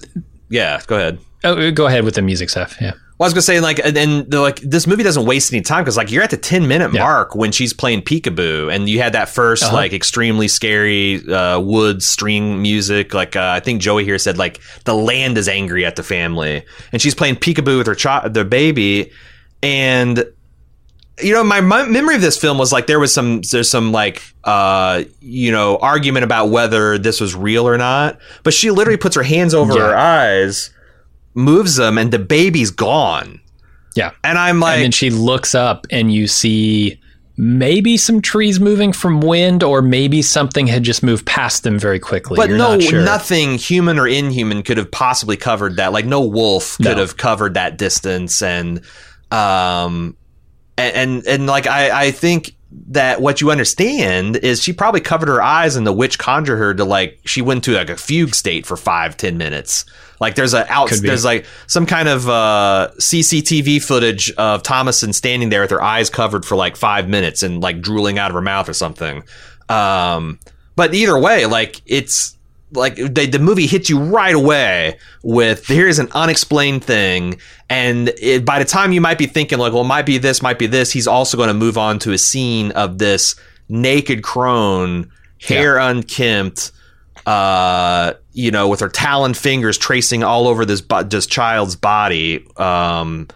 A: yeah. Go ahead.
B: Oh, go ahead with the music stuff. Yeah.
A: Well, I was gonna say like, and like this movie doesn't waste any time because like you're at the ten minute
B: Yeah.
A: mark when she's playing peekaboo, and you had that 1st
B: Uh-huh.
A: like extremely scary uh, wood string music. Like uh, I think Joey here said like the land is angry at the family, and she's playing peekaboo with her child, their baby, and you know my, my memory of this film was like there was some there's some like uh you know argument about whether this was real or not but she literally puts her hands over
B: Yeah.
A: her eyes moves them and the baby's gone
B: Yeah.
A: and i'm like
B: and then she looks up and you see maybe some trees moving from wind or maybe something had just moved past them very quickly.
A: but
B: You're
A: no
B: not sure.
A: nothing human or inhuman could have possibly covered that like no wolf could
B: No.
A: have covered that distance and um and and, and like i i think that what you understand is she probably covered her eyes and the witch conjured her to like she went to like a fugue state for five ten minutes. Like there's a out there's like some kind of uh cctv footage of thomasin standing there with her eyes covered for like five minutes and like drooling out of her mouth or something. Um but either way like it's like they, the movie hits you right away with here's an unexplained thing and it, by the time you might be thinking like well it might be this might be this he's also going to move on to a scene of this naked crone hair unkempt uh you know with her talon fingers tracing all over this bo- this child's body um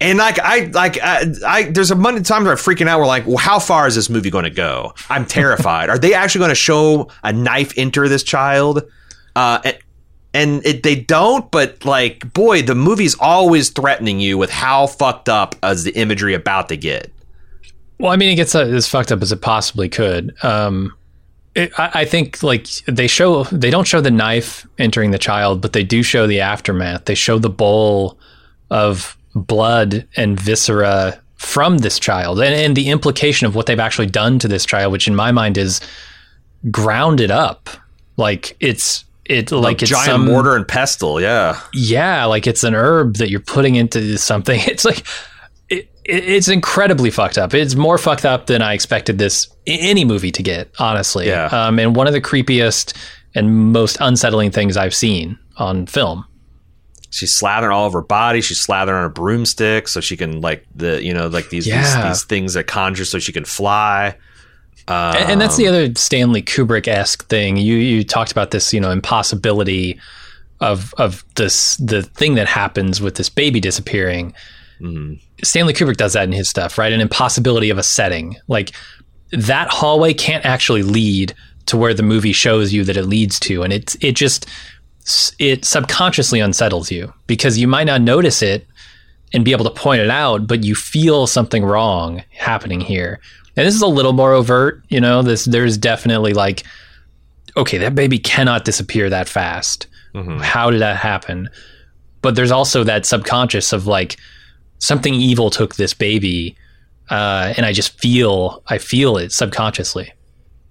A: and like I like I, I there's a of times where I'm freaking out. We're like, well, how far is this movie going to go? I'm terrified. Are they actually going to show a knife enter this child? Uh, and, and it, they don't. But like, boy, the movie's always threatening you with how fucked up is the imagery about to get.
B: Well, I mean, it gets uh, as fucked up as it possibly could. Um, it, I, I think like they show they don't show the knife entering the child, but they do show the aftermath. They show the bowl of blood and viscera from this child, and, and the implication of what they've actually done to this child, which in my mind is grounded up. Like it's it like it's
A: giant
B: some
A: mortar and pestle. Yeah,
B: yeah, like it's an herb that you're putting into something. It's like it, it, it's incredibly fucked up. It's more fucked up than I expected this any movie to get, honestly.
A: Yeah.
B: Um, and one of the creepiest and most unsettling things I've seen on film.
A: She's slathering all over her body. She's slathering on a broomstick so she can like the you know like these
B: Yeah.
A: these, these things that conjure so she can fly. Um,
B: and, and that's the other Stanley Kubrick esque thing. You you talked about this, you know, impossibility of of this the thing that happens with this baby disappearing.
A: hmm
B: Stanley Kubrick does that in his stuff, right? An impossibility of a setting. Like that hallway can't actually lead to where the movie shows you that it leads to, and it it just it subconsciously unsettles you because you might not notice it and be able to point it out, but you feel something wrong happening here. And this is a little more overt, you know. This there's definitely like, okay, that baby cannot disappear that fast.
A: hmm
B: How did that happen? But there's also that subconscious of like something evil took this baby, uh, and I just feel I feel it subconsciously.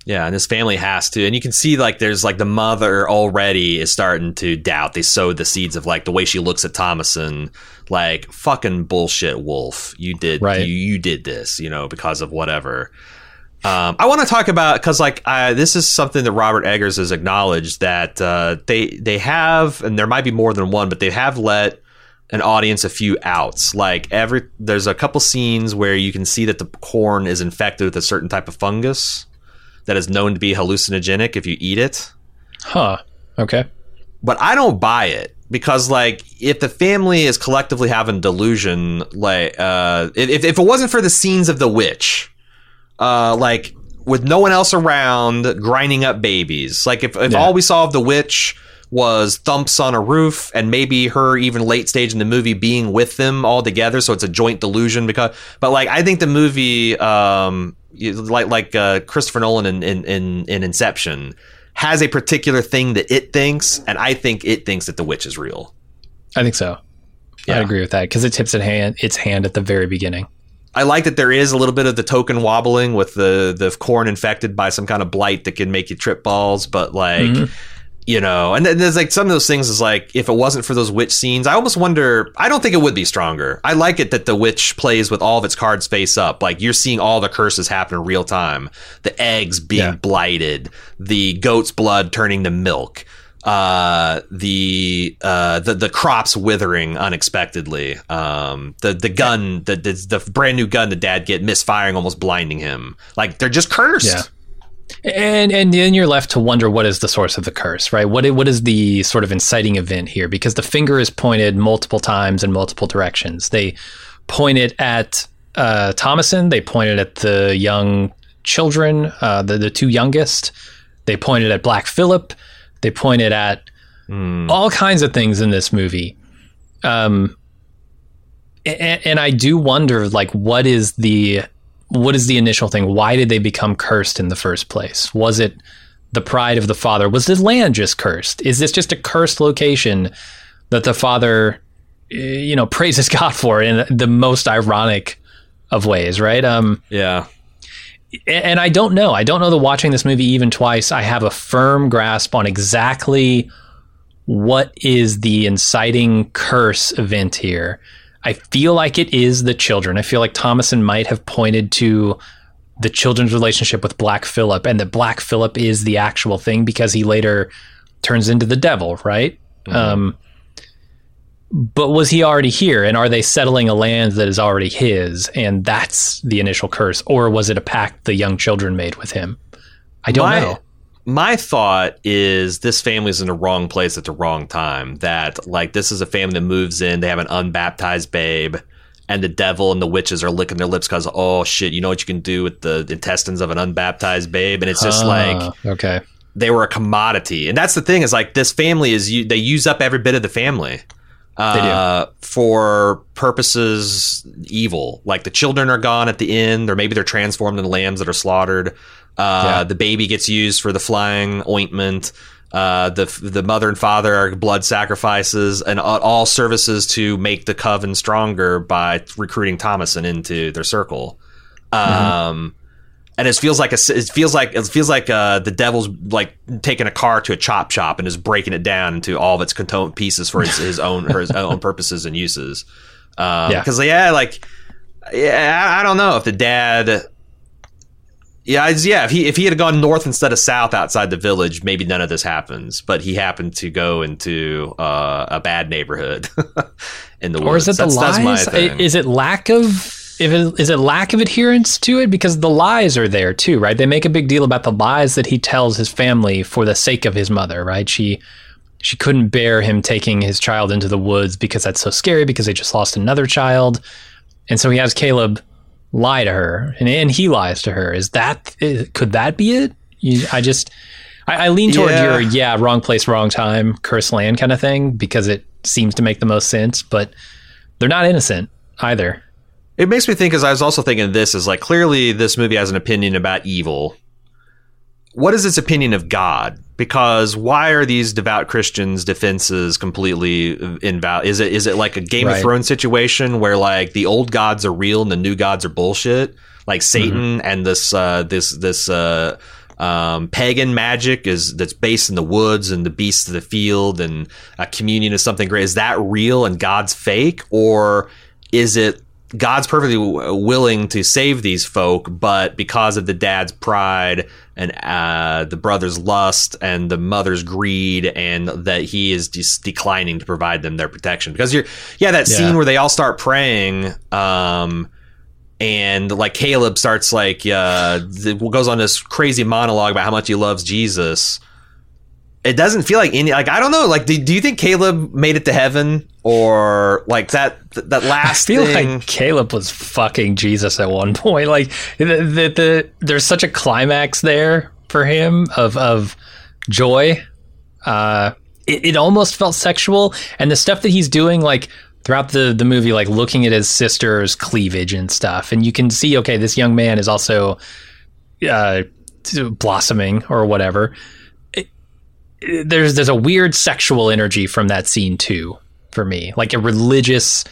A: Yeah, and his family has to, and you can see like there's like the mother already is starting to doubt. They sowed the seeds of like the way she looks at Thomasin, like fucking bullshit, Wolf. You did,
B: Right.
A: You, you did this, you know, because of whatever. Um, I want to talk about because like uh, this is something that Robert Eggers has acknowledged that uh, they they have, and there might be more than one, but they have let an audience a few outs. Like every there's a couple scenes where you can see that the corn is infected with a certain type of fungus that is known to be hallucinogenic if you eat it.
B: Huh. Okay.
A: But I don't buy it because like if the family is collectively having delusion, like uh, if if it wasn't for the scenes of the witch, uh, like with no one else around grinding up babies, like if if
B: Yeah.
A: all we saw of the witch was thumps on a roof and maybe her even late stage in the movie being with them all together so it's a joint delusion because but like i think the movie um like like uh christopher nolan in in in, in inception has a particular thing that it thinks and i think it thinks that the witch is real
B: I think so.
A: Yeah.
B: I agree with that because it tips its hand its hand at the very beginning.
A: I like that there is a little bit of the token wobbling with the the corn infected by some kind of blight that can make you trip balls, but like
B: Mhm.
A: You know, and then there's like some of those things is like if it wasn't for those witch scenes, I almost wonder. I don't think it would be stronger. I like it that the witch plays with all of its cards face up. Like you're seeing all the curses happen in real time. The eggs being
B: Yeah.
A: blighted, the goat's blood turning to milk. Uh, the uh, the the crops withering unexpectedly. Um, the the gun, the, the the brand new gun the dad get misfiring, almost blinding him. Like they're just cursed.
B: And and then you're left to wonder what is the source of the curse, right? What what is the sort of inciting event here? Because the finger is pointed multiple times in multiple directions. They point it at uh, Thomasin. They pointed at the young children, uh, the the two youngest. They pointed at Black Phillip. They pointed at
A: Hmm.
B: all kinds of things in this movie. Um, and, and I do wonder, like, what is the what is the initial thing? Why did they become cursed in the first place? Was it the pride of the father? Was this land just cursed? Is this just a cursed location that the father, eh, you know, praises God for in the most ironic of ways? Right? Um,
A: yeah.
B: and I don't know. I don't know that watching this movie even twice, I have a firm grasp on exactly what is the inciting curse event here. I feel like it is the children. I feel like Thomasin might have pointed to the children's relationship with Black Phillip and that Black Phillip is the actual thing because he later turns into the devil, right? Um, but was he already here and are they settling a land that is already his and that's the initial curse or was it a pact the young children made with him? I don't
A: my,
B: know.
A: My thought is this family's in the wrong place at the wrong time. That like this is a family that moves in, they have an unbaptized babe, and the devil and the witches are licking their lips because oh shit, you know what you can do with the intestines of an unbaptized babe, and it's just like
B: Ah, okay.
A: they were a commodity, and that's the thing is like this family is you they use up every bit of the family. Uh, for purposes evil. Like the children are gone at the end, or maybe they're transformed into lambs that are slaughtered. Uh,
B: Yeah.
A: The baby gets used for the flying ointment. Uh, the the mother and father are blood sacrifices, and all, services to make the coven stronger by recruiting Thomasin into their circle. Um, and it feels like a, it feels like it feels like uh, the devil's like taking a car to a chop shop and is breaking it down into all of its component pieces for his, his own for his own purposes and uses. Um,
B: Yeah.
A: Because yeah, like yeah, I don't know if the dad. Yeah, yeah. If he if he had gone north instead of south outside the village, maybe none of this happens. But he happened to go into uh, a bad neighborhood in the woods.
B: Or is it the
A: That's- my
B: lies? Is it lack of if it, is it lack of adherence to it because the lies are there too, right? They make a big deal about the lies that he tells his family for the sake of his mother, right? She she couldn't bear him taking his child into the woods because that's so scary because they just lost another child. And so he has Caleb lie to her and, and he lies to her. Is that, is, could that be it? You, I just, I, I lean toward
A: Yeah.
B: your, yeah, wrong place, wrong time, curse land kind of thing because it seems to make the most sense, but they're not innocent either.
A: It makes me think, as I was also thinking this, is like clearly this movie has an opinion about evil. What is its opinion of God? Because why are these devout Christians' defenses completely invalid? Is it is it like a Game
B: Right.
A: of Thrones situation where like the old gods are real and the new gods are bullshit? Like Satan and this uh, this this uh, um, pagan magic is that's based in the woods and the beasts of the field and a communion is something great. Is that real and God's fake, or is it God's perfectly w- willing to save these folk, but because of the dad's pride and uh, the brother's lust and the mother's greed, and that he is just declining to provide them their protection. Because you're, yeah, that
B: Yeah.
A: scene where they all start praying, um, and like Caleb starts like uh, goes on this crazy monologue about how much he loves Jesus. It doesn't feel like any like I don't know like do, do you think Caleb made it to heaven or like that th- that
B: I
A: last
B: feel
A: thing?
B: like Caleb was fucking Jesus at one point. Like the, the, the there's such a climax there for him of of joy. Uh, it, it almost felt sexual, and the stuff that he's doing, like throughout the the movie, like looking at his sister's cleavage and stuff, and you can see, okay, this young man is also uh, blossoming or whatever. There's there's a weird sexual energy from that scene too for me, like a religious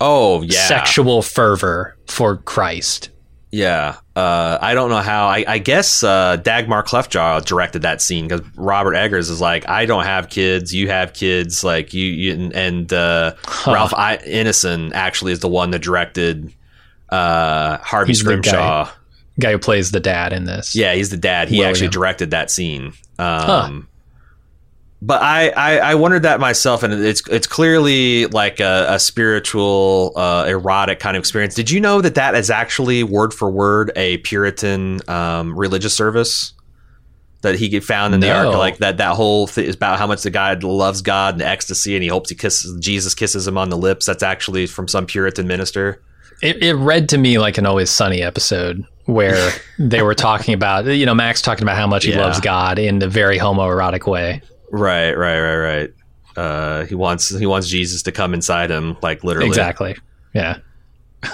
A: oh yeah
B: sexual fervor for Christ.
A: yeah uh, I don't know how I, I guess uh, Dagmer Cleftjaw directed that scene because Robert Eggers is like I don't have kids you have kids like you, you and uh, Ralph I, Ineson actually is the one that directed uh, Harvey
B: He's the guy.
A: Scrimshaw
B: Guy who plays the dad in this.
A: Yeah, he's the dad. He actually directed that scene. Um, But I, I, I wondered that myself, and it's it's clearly like a, a spiritual, uh, erotic kind of experience. Did you know that that is actually word for word a Puritan um, religious service that he found in the ark? Like that that whole thing is about how much the guy loves God and ecstasy, and he hopes he kisses Jesus kisses him on the lips. That's actually from some Puritan minister.
B: It, it read to me like an Always Sunny episode where they were talking about, you know, Max talking about how much he
A: Yeah.
B: loves God in a very homoerotic way.
A: Right, right, right, right. Uh, he wants he wants Jesus to come inside him, like literally.
B: Exactly. Yeah.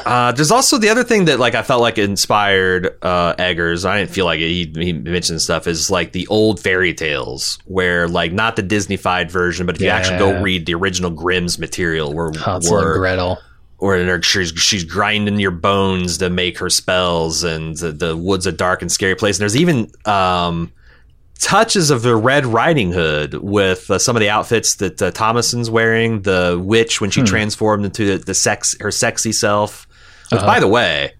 A: Uh, there's also the other thing that like I felt like inspired uh, Eggers. I didn't feel like it. He, he mentioned stuff is like the old fairy tales, where like not the Disneyfied version, but if you actually go read the original Grimm's material, where
B: Hansel and Gretel.
A: where they're- she's she's grinding your bones to make her spells, and the, the wood's a dark and scary place. And there's even um, touches of the Red Riding Hood with uh, some of the outfits that uh, Thomasin's wearing. The witch when she transformed into the, the sex her sexy self. Which, by the way,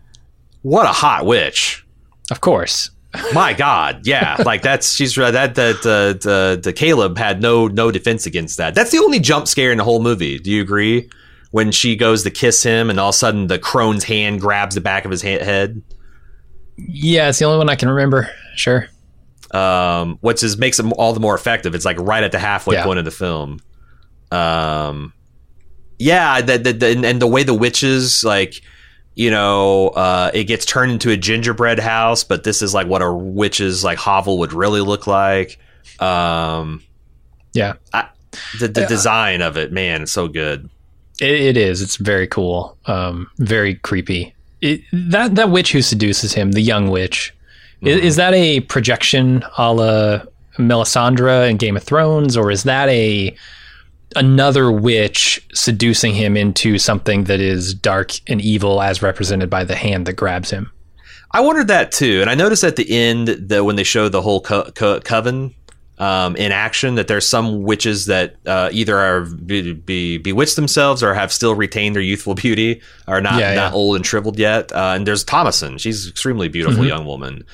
A: what a hot witch!
B: Of course.
A: My God, yeah, like that's she's that that uh, the the Caleb had no no defense against that. That's the only jump scare in the whole movie. Do you agree? When she goes to kiss him, and all of a sudden the crone's hand grabs the back of his ha- head,
B: Yeah, it's the only one I can remember. Sure.
A: Um, which is makes it all the more effective. It's like right at the halfway
B: Yeah.
A: point of the film. Um, yeah, the, the, the, and- and the way the witches like, you know, uh, it gets turned into a gingerbread house, but this is like what a witch's like hovel would really look like. Um,
B: Yeah.
A: the, the
B: Yeah.
A: design of it, man, it's so good.
B: It, it is. It's very cool. Um, very creepy. It, that that witch who seduces him, the young witch, i- mm-hmm. is, that a projection a la Melisandre in Game of Thrones, or is that a another witch seducing him into something that is dark and evil, as represented by the hand that grabs him?
A: I wondered that too, and I noticed at the end that when they show the whole co- co- coven um, in action, that there's some witches that uh, either are be, be, bewitched themselves or have still retained their youthful beauty, are not
B: Yeah,
A: not
B: yeah.
A: old and shriveled yet. Uh, and there's Thomasin; she's an extremely beautiful
B: Mhm.
A: young woman.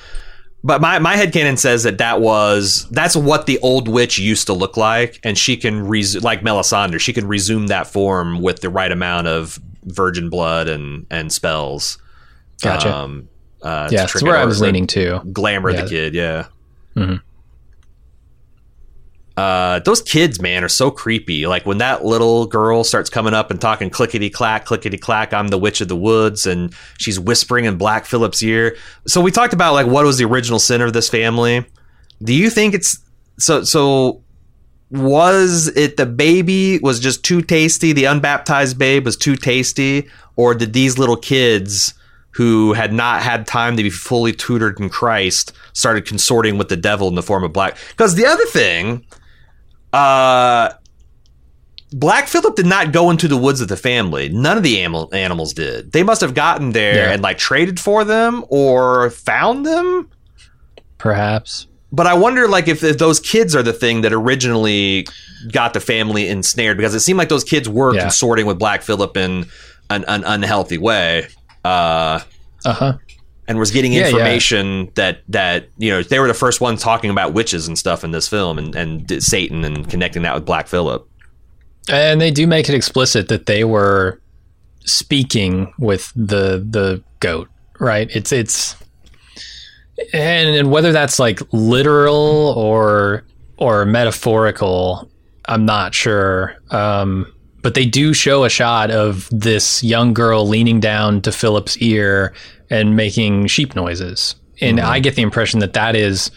A: But my my headcanon says that that was that's what the old witch used to look like, and she can res- like Melisandre, she can resume that form with the right amount of virgin blood and and spells.
B: Gotcha.
A: Um, uh,
B: yeah, that's where I was leaning to.
A: Glamour
B: Yeah.
A: the kid, yeah.
B: Mhm.
A: Uh, those kids, man, are so creepy. Like when that little girl starts coming up and talking clickety clack, clickety clack, I'm the witch of the woods, and she's whispering in Black Phillip's ear. So we talked about like what was the original sin of this family. Do you think it's so? So was it the baby was just too tasty? The unbaptized babe was too tasty, or did these little kids? who had not had time to be fully tutored in Christ started consorting with the devil in the form of black. Because the other thing, uh, Black Phillip did not go into the woods of the family. None of the animal, animals did. They must have gotten there
B: Yeah.
A: and like traded for them or found them.
B: Perhaps.
A: But I wonder, like, if, if those kids are the thing that originally got the family ensnared, because it seemed like those kids were
B: Yeah.
A: consorting with Black Phillip in an, an unhealthy way. Uh,
B: Uh huh.
A: And was getting
B: Yeah, yeah.
A: information that that you know they were the first ones talking about witches and stuff in this film and and Satan and connecting that with Black Phillip.
B: And they do make it explicit that they were speaking with the the goat, right? It's it's and, and whether that's like literal or or metaphorical, I'm not sure. Um, but they do show a shot of this young girl leaning down to Phillip's ear and making sheep noises, and I get the impression that that is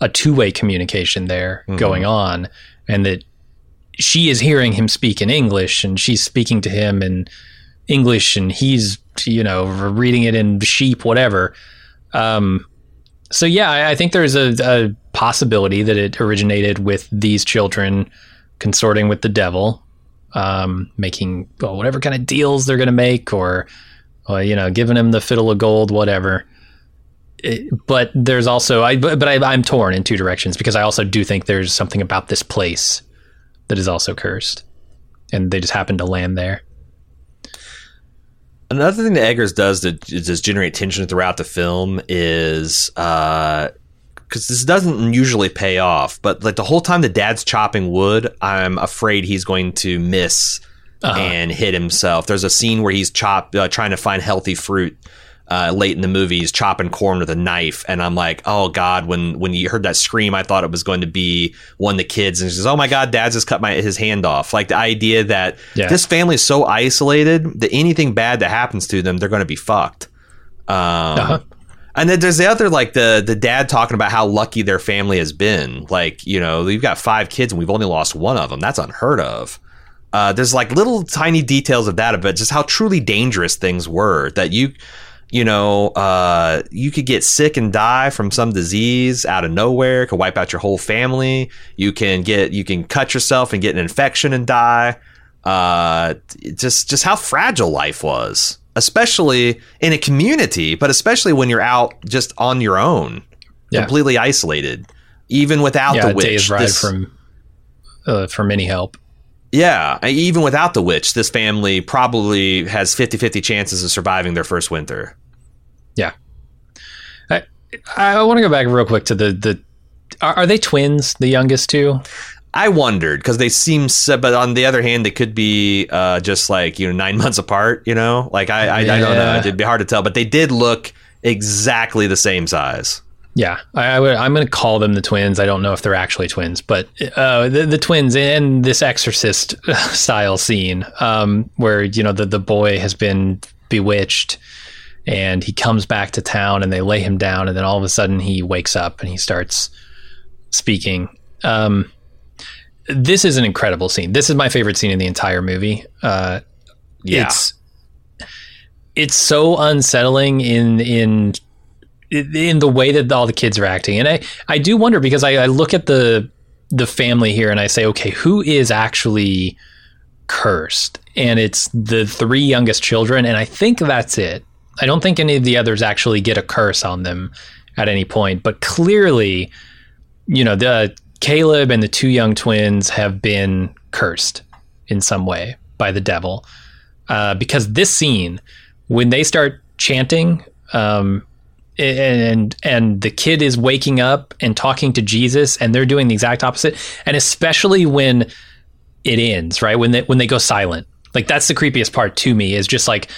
B: a two way communication there going on, and that she is hearing him speak in English and she's speaking to him in English and he's, you know, reading it in sheep, whatever. Um, so yeah, I, I think there's a, a possibility that it originated with these children consorting with the devil, um, making well, whatever kind of deals they're going to make or, or, you know, giving him the fiddle of gold, whatever. It- but there's also I but, but I, I'm torn in two directions because I also do think there's something about this place that is also cursed, and they just happen to land there.
A: Another thing that Eggers does to just generate tension throughout the film is uh, because this doesn't usually pay off, but like the whole time the dad's chopping wood, I'm afraid he's going to miss
B: Uh-huh.
A: and hit himself. There's a scene where he's chop uh, trying to find healthy fruit. Uh, late in the movie, he's chopping corn with a knife, and I'm like, "Oh God!" When when you heard that scream, I thought it was going to be one of the kids, and he says, "Oh my God, Dad's just cut my his hand off." Like the idea that
B: Yeah.
A: this family is so isolated that anything bad that happens to them, they're going to be fucked. Um,
B: Uh-huh.
A: And then there's the other, like the the dad talking about how lucky their family has been. Like, you know, you've got five kids and we've only lost one of them. That's unheard of. Uh, there's like little tiny details of that, but just how truly dangerous things were. That you, you know, uh, you could get sick and die from some disease out of nowhere. Could wipe out your whole family. You can get, you can cut yourself and get an infection and die. Uh, just, just how fragile life was, especially in a community, but especially when you're out just on your own,
B: Yeah.
A: completely isolated, even without
B: yeah,
A: the witch.
B: days ride
A: this-
B: from uh, from any help.
A: Yeah, even without the witch, this family probably has 50-50 chances of surviving their first winter.
B: Yeah, I I want to go back real quick to the the. Are, are they twins? The youngest two?
A: I wondered because they seem, so, but on the other hand, they could be uh, just like you know nine months apart. You know, like I, I, I don't know. It'd be hard to tell, but they did look exactly the same size.
B: Yeah, I, I would, I'm going to call them the twins. I don't know if they're actually twins, but uh, the, the twins in this Exorcist style scene, um, where you know the the boy has been bewitched, and he comes back to town, and they lay him down, and then all of a sudden he wakes up and he starts speaking. Um, this is an incredible scene. This is my favorite scene in the entire movie. Uh,
A: Yeah,
B: it's it's so unsettling in in in the way that all the kids are acting. And i i do wonder because i, I look at the the family here and i say okay who is actually cursed? And it's the three youngest children. And i think that's it. I don't think any of the others actually get a curse on them at any point. But clearly you know the caleb and the two young twins have been cursed in some way by the devil. Uh, because this scene, when they start chanting, um, and and the kid is waking up and talking to Jesus, and they're doing the exact opposite, and especially when it ends, right when they when they go silent, like that's the creepiest part to me is just like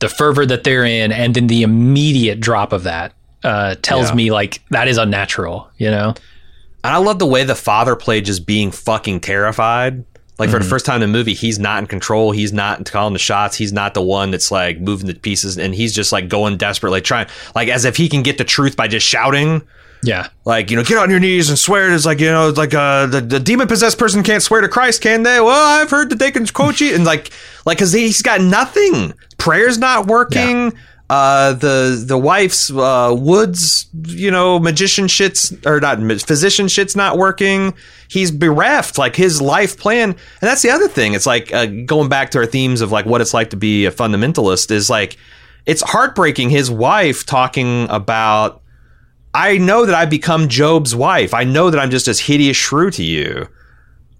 B: the fervor that they're in, and then the immediate drop of that uh, tells
A: Yeah.
B: me like that is unnatural, you know.
A: And I love the way the father played just being fucking terrified. Like for the first time in the movie, he's not in control. He's not calling the shots. He's not the one that's like moving the pieces, and he's just like going desperately like trying, like as if he can get the truth by just shouting.
B: Yeah.
A: Like you know, get on your knees and swear. It's like you know, it's like uh, the the demon possessed person can't swear to Christ, can they? Well, I've heard that they can quote you, and like like because he's got nothing. Prayer's not working. Uh, the the wife's uh, woods, you know, magician shit's or not physician shit's not working. He's bereft. Like his life plan, and that's the other thing. It's like uh, going back to our themes of like what it's like to be a fundamentalist is like it's heartbreaking. His wife talking about I know that I've become Job's wife. I know that I'm just as hideous shrew to you.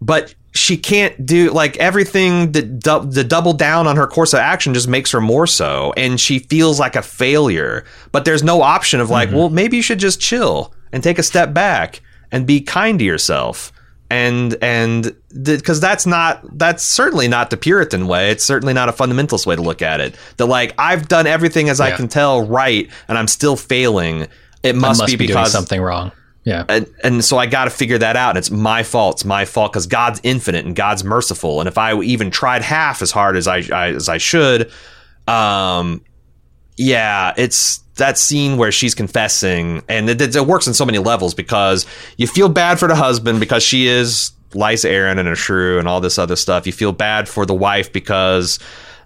A: But she can't do like everything that du- the double down on her course of action just makes her more so and she feels like a failure. But there's no option of like, mm-hmm. well, maybe you should just chill and take a step back and be kind to yourself. And and because that's not that's certainly not the Puritan way. It's certainly not a fundamentalist way to look at it. That like I've done everything as I can tell right, and I'm still failing. It must,
B: must
A: be
B: be doing
A: because
B: something wrong. Yeah.
A: and, and so I got to figure that out. And it's my fault. It's my fault because God's infinite and God's merciful. And if I even tried half as hard as I, I as I should, um, yeah, it's that scene where she's confessing, and it, it, works on so many levels because you feel bad for the husband because she is Lysa Arryn and a shrew and all this other stuff. You feel bad for the wife because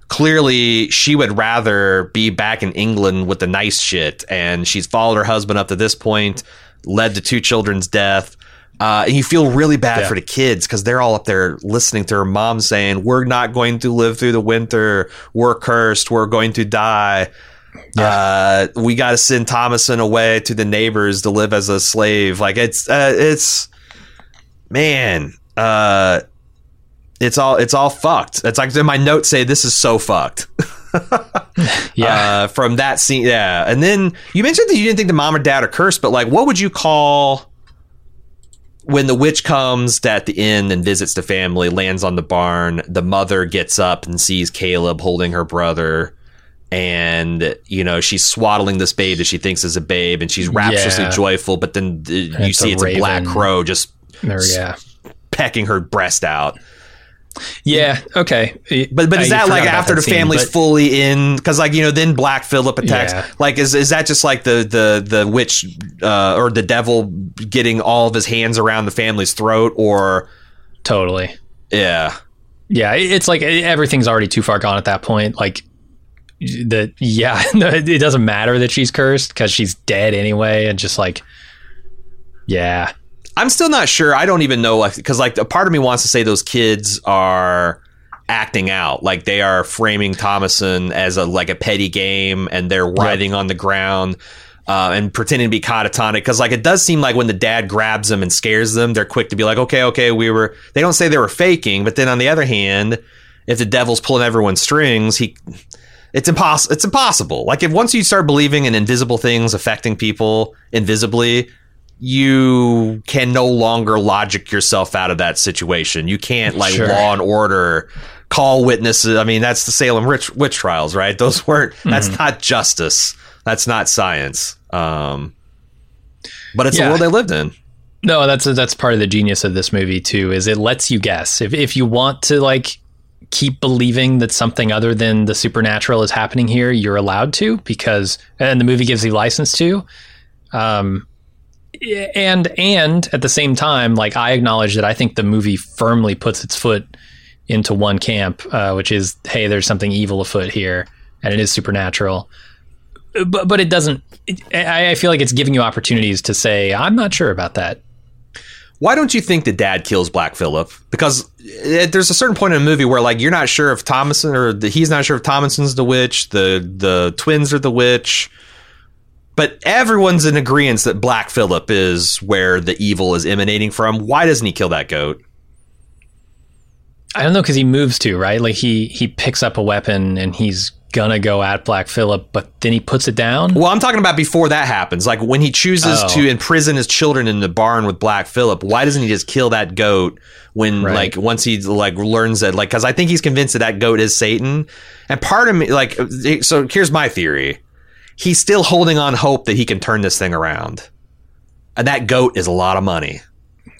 A: clearly she would rather be back in England with the nice shit, and she's followed her husband up to this point, led to two children's death. Uh, and you feel really bad
B: Yeah.
A: for the kids because they're all up there listening to her mom saying, "We're not going to live through the winter. We're cursed. We're going to die." Uh, we got to send Thomasin away to the neighbors to live as a slave. Like it's uh, it's man, uh, it's all it's all fucked. It's like my notes say this is so fucked.
B: Yeah.
A: Uh, from that scene, yeah. And then you mentioned that you didn't think the mom or dad are cursed, but like, what would you call when the witch comes at the inn and visits the family, lands on the barn? The mother gets up and sees Caleb holding her brother. And you know she's swaddling this babe that she thinks is a babe, and she's rapturously
B: Yeah.
A: joyful. But then uh, you see
B: a
A: it's a black crow just
B: Or, yeah.
A: pecking her breast out.
B: Yeah. Okay.
A: But but is
B: I
A: that like after
B: that
A: the
B: scene,
A: family's
B: but-
A: fully in? Because like you know, then Black Phillip attacks.
B: Yeah.
A: Like is is that just like the the the witch uh, or the devil getting all of his hands around the family's throat? Or
B: Totally.
A: yeah,
B: Yeah. It's like everything's already too far gone at that point. Like the yeah, it it doesn't matter that she's cursed because she's dead anyway, and just like yeah,
A: I'm still not sure. I don't even know because like a part of me wants to say those kids are acting out. Like they are framing Thomasin as a like a petty game and they're writhing on the ground uh, and pretending to be catatonic. Because like it does seem like when the dad grabs them and scares them they're quick to be like okay okay we were they don't say they were faking but then on the other hand if the devil's pulling everyone's strings he it's impossible it's impossible. Like if once you start believing in invisible things affecting people invisibly you can no longer logic yourself out of that situation. You can't like
B: Sure.
A: law and order call witnesses. I mean, that's the Salem witch, witch trials, right? Those weren't. That's
B: Mm-hmm.
A: not justice. That's not science. Um, but it's the world they lived in.
B: No, that's that's part of the genius of this movie too. Is it lets you guess if if you want to like keep believing that something other than the supernatural is happening here, you're allowed to because and the movie gives you license to. Um, and and at the same time, like I acknowledge that I think the movie firmly puts its foot into one camp, uh, which is hey, there's something evil afoot here, and it is supernatural. But but it doesn't. It, I, feel like it's giving you opportunities to say I'm not sure about that.
A: Why don't you think the dad kills Black Phillip? Because it, there's a certain point in the movie where like you're not sure if Thomasin or the, he's not sure if Thomasin's the witch, the the twins are the witch, but everyone's in agreement that Black Phillip is where the evil is emanating from. Why doesn't he kill that goat?
B: I don't know because he moves to right. Like he he picks up a weapon and he's gonna go at Black Phillip, but then he puts it down.
A: Well, I'm talking about before that happens. Like when he chooses
B: Oh.
A: to imprison his children in the barn with Black Phillip, why doesn't he just kill that goat when
B: Right.
A: like once he like learns that like cuz I think he's convinced that that goat is Satan. And part of me like so here's my theory. He's still holding on hope that he can turn this thing around. And that goat is a lot of money.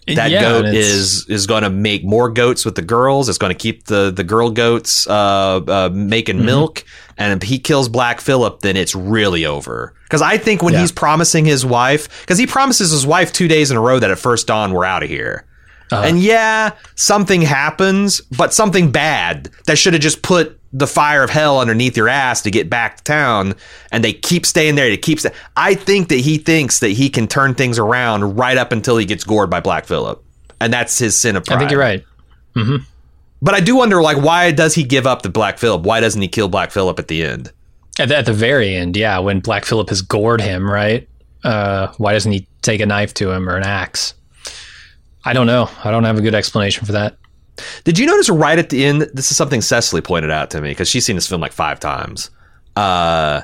A: that
B: Yeah,
A: goat is is going to make more goats with the girls. It's going to keep the the girl goats uh, uh, making
B: Mm-hmm.
A: milk. And if he kills Black Phillip, then it's really over. Because I think when
B: Yeah.
A: he's promising his wife, because he promises his wife two days in a row that at first dawn we're out of here.
B: Uh-huh.
A: And yeah, something happens, but something bad that should have just put the fire of hell underneath your ass to get back to town. And they keep staying there. It keeps. I think that he thinks that he can turn things around right up until he gets gored by Black Phillip, and that's his sin of pride.
B: I think you're right.
A: But I do wonder, like, why does he give up the Black Phillip? Why doesn't he kill Black Phillip at the end?
B: At the, at the very end, yeah, when Black Phillip has gored him, right? Uh, why doesn't he take a knife to him or an axe? I don't know. I don't have a good explanation for that.
A: Did you notice right at the end? This is something Cecily pointed out to me because she's seen this film like five times. Uh,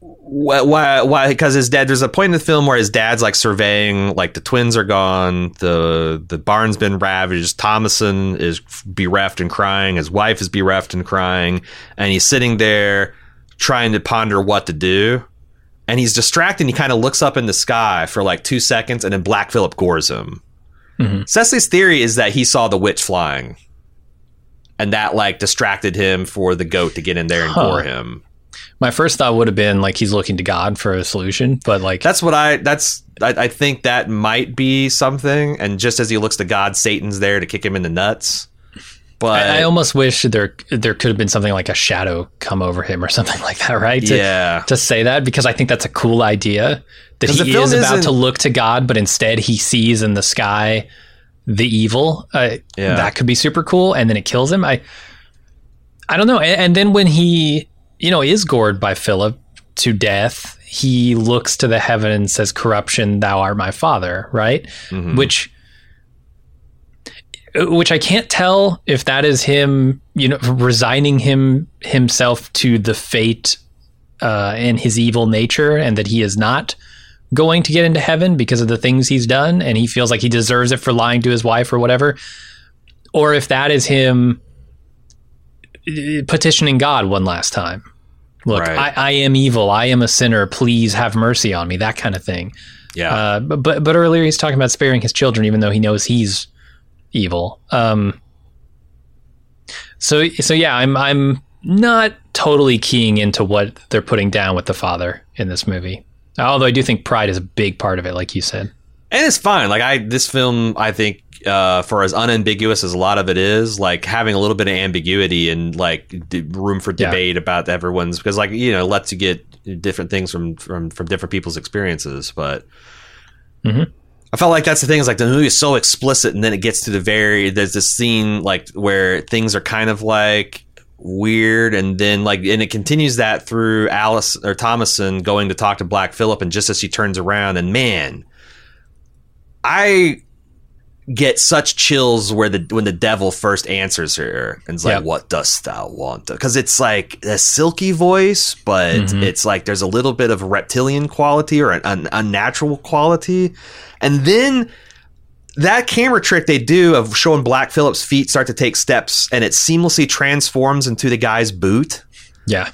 A: why? Why? Because his dad. There's a point in the film where his dad's like surveying, like the twins are gone, the the barn's been ravaged. Thomasin is bereft and crying. His wife is bereft and crying, and he's sitting there trying to ponder what to do. And he's distracted. and He kind of looks up in the sky for like two seconds, and then Black Phillip gores him. Mm-hmm. Cecily's theory is that he saw the witch flying, and that like distracted him for the goat to get in there and
B: Huh.
A: gore him.
B: My first thought would have been like he's looking to God for a solution, but like
A: That's what I. That's I, I think that might be something. And just as he looks to God, Satan's there to kick him in the nuts. But
B: I, I almost wish there there could have been something like a shadow come over him or something like that, right? To,
A: yeah,
B: to say that because I think that's a cool idea that he is about to look to God, but instead he sees in the sky the evil. Uh,
A: Yeah.
B: That could be super cool, and then it kills him. I I don't know. And, and then when he you know is gored by Phillip to death, he looks to the heaven and says, "Corruption, thou art my father." Right,
A: Mhm.
B: which which I can't tell if that is him, you know, resigning him himself to the fate uh, and his evil nature, and that he is not going to get into heaven because of the things he's done, and he feels like he deserves it for lying to his wife or whatever, or if that is him uh, petitioning God one last time. Look,
A: Right.
B: I, I am evil. I am a sinner. Please have mercy on me. That kind of thing.
A: yeah.
B: Uh, but, but but earlier he's talking about sparing his children, even though he knows he's evil. Um, so so yeah, I'm I'm not totally keying into what they're putting down with the father in this movie. Although I do think pride is a big part of it, like you said.
A: and it's fine. Like I, this film, I think, uh, for as unambiguous as a lot of it is, like having a little bit of ambiguity and like d- room for
B: Yeah.
A: debate about everyone's because, like, you know, lets you get different things from from from different people's experiences. But
B: Mhm.
A: I felt like that's the thing is like the movie is so explicit, and then it gets to the very there's this scene like where things are kind of like weird and then like and it continues that through Alice or Thomasin going to talk to Black Phillip and just as she turns around and man I get such chills where the when the devil first answers her and it's like
B: Yep.
A: what dost thou want because it's like a silky voice but
B: Mhm.
A: it's like there's a little bit of reptilian quality or an, an unnatural quality and then that camera trick they do of showing Black Phillip's feet start to take steps and it seamlessly transforms into the guy's boot.
B: Yeah,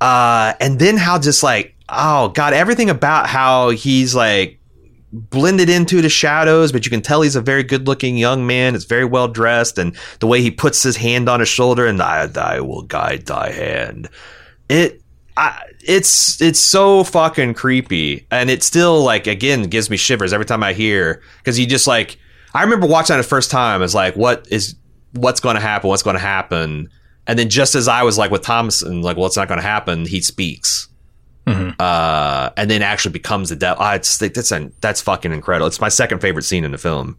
A: uh, and then how just like oh god everything about how he's like blended into the shadows but you can tell he's a very good looking young man. It's very well dressed and the way he puts his hand on his shoulder and I, I will guide thy hand. It I, it's it's so fucking creepy and it still like again gives me shivers every time I hear because you just like I remember watching it the first time it's like what is what's going to happen what's going to happen and then just as I was like with Thomasin, like well it's not going to happen he speaks
B: Mhm.
A: uh, and then actually becomes the devil ah, it's that's that's fucking incredible it's my second favorite scene in the film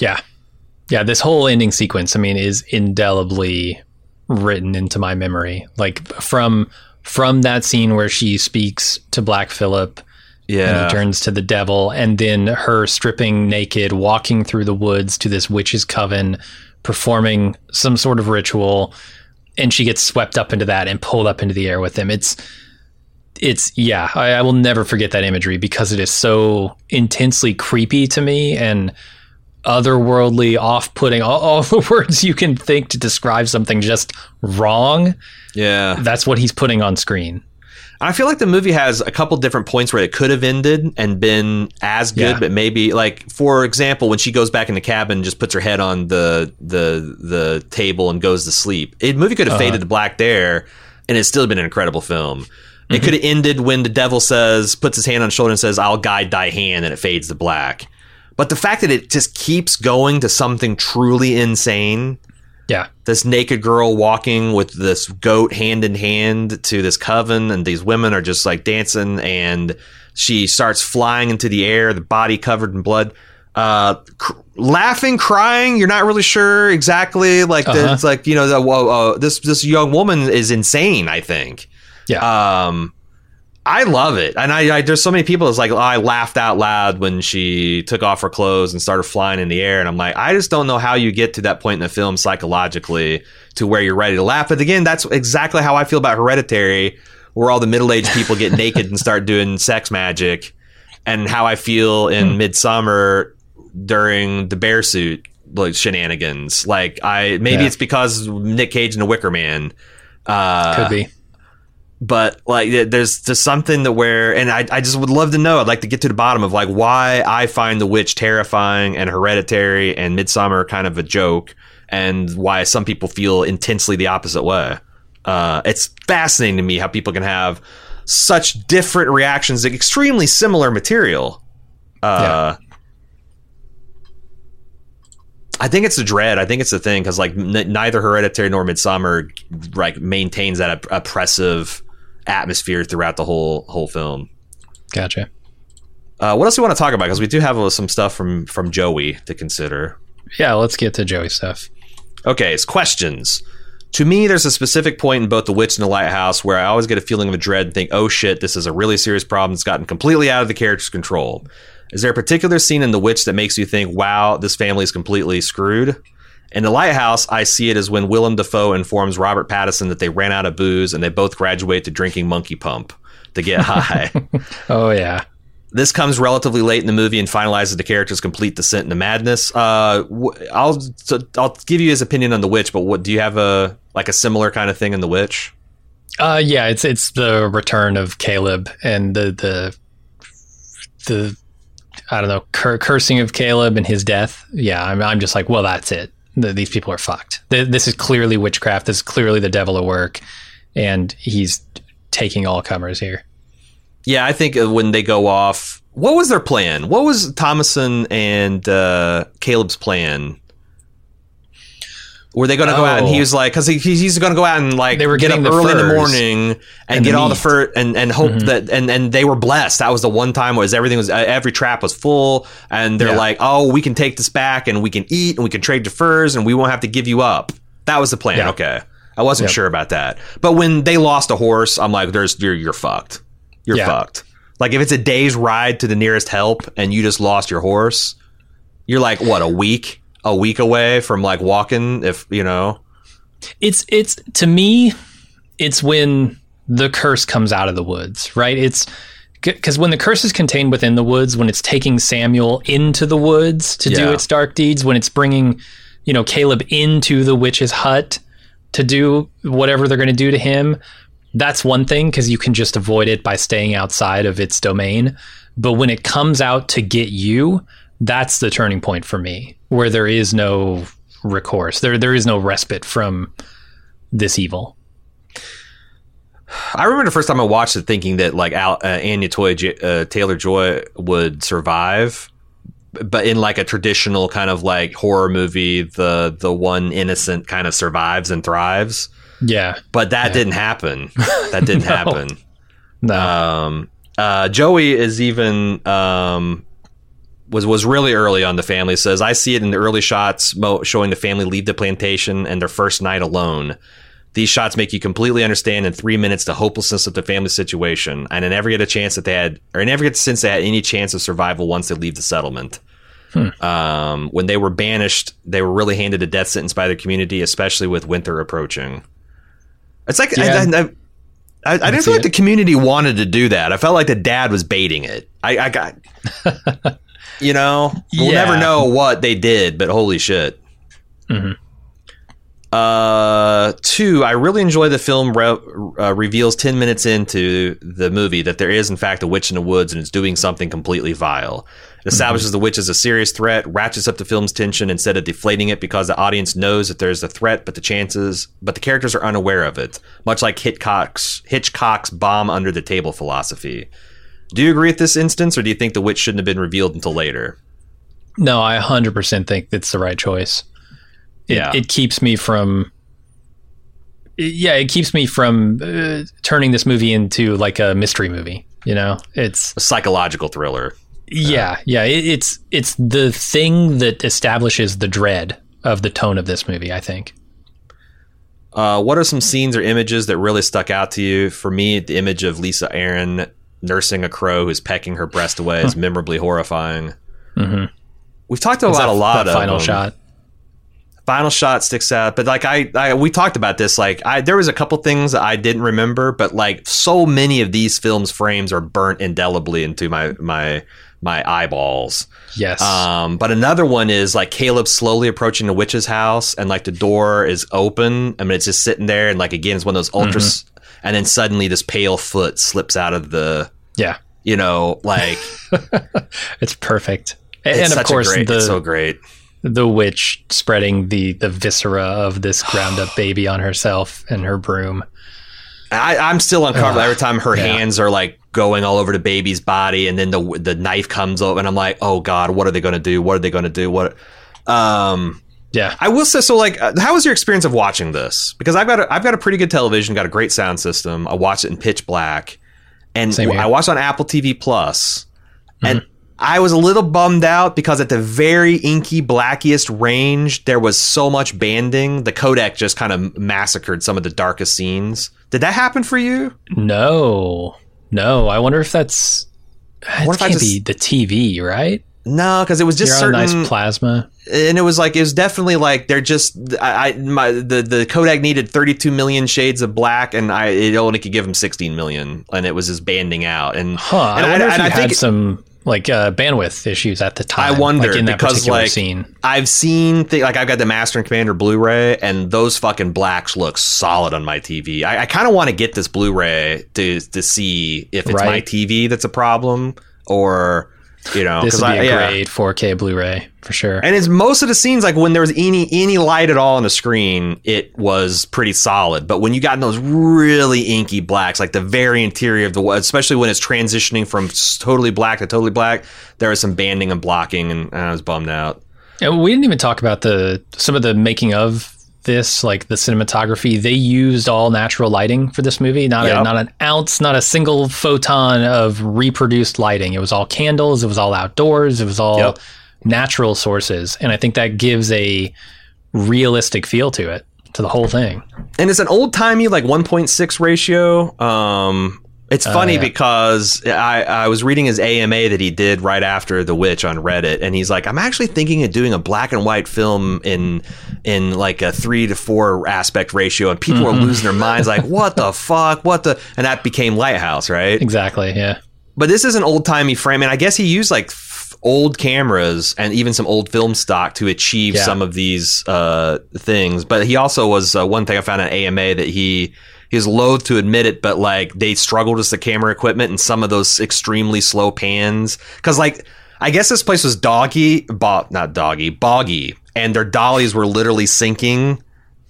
B: yeah, yeah. This whole ending sequence, I mean, is indelibly written into my memory. Like from from that scene where she speaks to Black Phillip and he turns to the devil and then her stripping naked walking through the woods to this witch's coven performing some sort of ritual and she gets swept up into that and pulled up into the air with him. It's it's yeah I, I will never forget that imagery because it is so intensely creepy to me and otherworldly off-putting all, all the words you can think to describe something just wrong
A: yeah
B: that's what he's putting on screen
A: I feel like the movie has a couple different points where it could have ended and been as good,
B: Yeah.
A: but maybe like for example, when she goes back in the cabin, just puts her head on the the the table and goes to sleep. It movie could have
B: Uh-huh.
A: faded to black there, and it's still been an incredible film.
B: Mm-hmm.
A: It could have ended when the devil says, puts his hand on his shoulder and says, "I'll guide thy hand," and it fades to black. But the fact that it just keeps going to something truly insane
B: Yeah.
A: this naked girl walking with this goat hand in hand to this coven and these women are just like dancing and she starts flying into the air the body covered in blood uh cr- laughing crying you're not really sure exactly like
B: Uh-huh.
A: it's like you know the, uh, this this young woman is insane i think
B: Yeah.
A: um I love it, and I, I there's so many people. It's like oh, I laughed out loud when she took off her clothes and started flying in the air, and I'm like, I just don't know how you get to that point in the film psychologically to where you're ready to laugh. But again, that's exactly how I feel about Hereditary, where all the middle aged people get naked and start doing sex magic, and how I feel in Midsommar during the bear suit like shenanigans. Like I maybe
B: Yeah.
A: it's because Nick Cage and the Wicker Man. Uh,
B: Could be.
A: But like there's just something that where and I, I just would love to know. I'd like to get to the bottom of like why i find the witch terrifying and hereditary and midsommar kind of a joke and why some people feel intensely the opposite way. Uh, it's fascinating to me how people can have such different reactions to extremely similar material. Uh, I think it's the dread. I think it's the thing because like n- neither Hereditary nor Midsommar like maintains that op- oppressive atmosphere throughout the whole whole film.
B: Gotcha.
A: Uh, what else do we want to talk about? Because we do have uh, some stuff from from Joey to consider.
B: Yeah, let's get to Joey stuff.
A: Okay, it's questions. To me, there's a specific point in both The Witch and The Lighthouse where I always get a feeling of a dread and think, oh shit, this is a really serious problem that's gotten completely out of the character's control. Is there a particular scene in The Witch that makes you think, wow, this family is completely screwed? In The Lighthouse, I see it as when Willem Dafoe informs Robert Pattinson that they ran out of booze and they both graduate to drinking Monkey Pump to get high.
B: Oh yeah.
A: this comes relatively late in the movie and finalizes the character's complete descent into madness. Uh, I'll so I'll give you his opinion on the witch, but what do you have a like a similar kind of thing in the witch?
B: Uh, yeah, it's it's the return of Caleb and the the the I don't know cur- cursing of Caleb and his death. Yeah, I'm I'm just like, well, that's it. The, these people are fucked. This is clearly witchcraft. This is clearly the devil at work, and he's taking all comers here.
A: Yeah, I think uh, when they go off, what was their plan? What was Thomasin and uh, Caleb's plan? Were they going to go out and he
B: Oh.
A: was like, because he, he's going to go out and like
B: They were
A: get up early in the morning and,
B: and
A: get all the fur and, and hope
B: Mhm.
A: that and and they were blessed. That was the one time was everything was uh, every trap was full and they're
B: Yeah.
A: like, oh, we can take this back and we can eat and we can trade the furs and we won't have to give you up. That was the plan.
B: Yeah.
A: Okay, I wasn't
B: Yep.
A: sure about that, but when they lost a horse, I'm like, there's you're you're fucked. You're
B: Yeah.
A: fucked. Like if it's a day's ride to the nearest help and you just lost your horse, you're like what a week, a week away from like walking. If you know,
B: It's it's to me, it's when the curse comes out of the woods, right? It's because when the curse is contained within the woods, when it's taking Samuel into the woods to do its dark deeds, when it's bringing, you know, Caleb into the witch's hut to do whatever they're going to do to him, that's one thing because you can just avoid it by staying outside of its domain. But when it comes out to get you, that's the turning point for me, where there is no recourse. There there is no respite from this evil.
A: I remember the first time I watched it, thinking that like Al, uh, Anya Toy uh, Taylor Joy would survive, but in like a traditional kind of like horror movie, the the one innocent kind of survives and thrives.
B: Yeah.
A: But that
B: Yeah.
A: didn't happen. That didn't
B: No.
A: happen.
B: No.
A: Um, uh, Joey is even um, was was really early on the family. Says I see it in the early shots mo- showing the family leave the plantation and their first night alone. These shots make you completely understand in three minutes the hopelessness of the family situation, and I never get a chance that they had, or I never get sense they had any chance of survival once they leave the settlement. Um, when they were banished, they were really handed a death sentence by their community, especially with winter approaching. It's like I-
B: Yeah.
A: I, I, I, I didn't
B: see
A: feel like
B: it.
A: the community wanted to do that. I felt like the dad was baiting it. I, I got, you know, we'll
B: Yeah.
A: never know what they did, but holy shit.
B: Mhm.
A: Uh, two, I really enjoy the film re- uh, reveals 10 minutes into the movie that there is, in fact, a witch in the woods and it's doing something completely vile. It establishes the witch as a serious threat, ratchets up the film's tension instead of deflating it because the audience knows that there's a threat, but the chances, but the characters are unaware of it, much like Hitchcock's, Hitchcock's bomb under the table philosophy. Do you agree with this instance, or do you think the witch shouldn't have been revealed until later?
B: No, I 100% think it's the right choice. It,
A: Yeah.
B: it keeps me from. Yeah, it keeps me from uh, turning this movie into like a mystery movie. You know, it's
A: A psychological thriller.
B: yeah, yeah. It, it's it's the thing that establishes the dread of the tone of this movie. I think.
A: Uh, what are some scenes or images that really stuck out to you? For me, the image of Lysa Arryn nursing a crow who's pecking her breast away is memorably horrifying.
B: Mm-hmm.
A: We've talked about a lot
B: that
A: of
B: final
A: them.
B: shot.
A: Final shot sticks out, but like I, I, we talked about this. Like I, there was a couple things I didn't remember, but like so many of these films' frames are burnt indelibly into my my my eyeballs.
B: Yes.
A: Um, but another one is like Caleb slowly approaching the witch's house, and like the door is open. I mean, it's just sitting there, and like again, it's one of those ultra.
B: Mm-hmm.
A: And then suddenly, this pale foot slips out of the,
B: yeah.
A: you know, like
B: It's perfect. And,
A: it's
B: and of course,
A: great,
B: the
A: it's so great.
B: the witch spreading the the viscera of this ground up baby on herself and her broom.
A: I, I'm still uncomfortable
B: Ugh,
A: every time her
B: yeah.
A: hands are like going all over the baby's body, and then the the knife comes up, and I'm like, oh god, what are they going to do? What are they going to do? What? Um,
B: Yeah.
A: I will say so. Like, uh, how was your experience of watching this? Because I've got a, I've got a pretty good television, got a great sound system. I watched it in pitch black, and. I watched on Apple TV Plus, and
B: Mm-hmm.
A: I was a little bummed out because at the very inky blackiest range, there was so much banding. The codec just kind of massacred some of the darkest scenes. Did that happen for you?
B: No. No. I wonder if that's it
A: What if I
B: can't
A: just-
B: be the TV, right?
A: No, because it was just certain.
B: nice plasma.
A: and it was like it was definitely like they're just I, I my the the codec needed 32 million shades of black and I it only could give them 16 million and it was just banding out and
B: Huh. I
A: and
B: wonder if
A: and
B: you had
A: think
B: some like uh, bandwidth issues at the time.
A: I wonder,
B: like in that
A: because,
B: particular
A: like,
B: scene.
A: I've seen th- like I've got the Master and Commander Blu-ray and those fucking blacks look solid on my TV. I, I kind of want to get this Blu-ray to to see if it's my TV that's a problem or you know
B: this would be
A: I-
B: a
A: yeah.
B: great 4K Blu-ray for sure.
A: And it's most of the scenes like when there was any any light at all on the screen, it was pretty solid. But when you got in those really inky blacks, like the very interior of the, especially when it's transitioning from totally black to totally black, there was some banding and blocking, and I was bummed out.
B: And we didn't even talk about the some of the making of this, like the cinematography. They used all natural lighting for this movie. Not a, not an ounce, not a single photon of reproduced lighting. It was all candles. It was all outdoors. It was all
A: Yep.
B: natural sources, and I think that gives a realistic feel to it to the whole thing.
A: and it's an old timey like 1.6 ratio. Um, it's funny
B: yeah.
A: because I, I was reading his AMA that he did right after The Witch on Reddit, and he's like, I'm actually thinking of doing a black and white film in in like a three to four aspect ratio, and people are losing their minds, like, what the fuck, what the, and that became Lighthouse, right?
B: Exactly. Yeah.
A: But this is an old timey frame, and I guess he used like f- old cameras and even some old film stock to achieve
B: Yeah.
A: some of these uh, things. But he also was uh, one thing I found on AMA that he he was loath to admit it, but like they struggled with the camera equipment and some of those extremely slow pans because like. I guess this place was doggy, bo- not doggy, boggy, and their dollies were literally sinking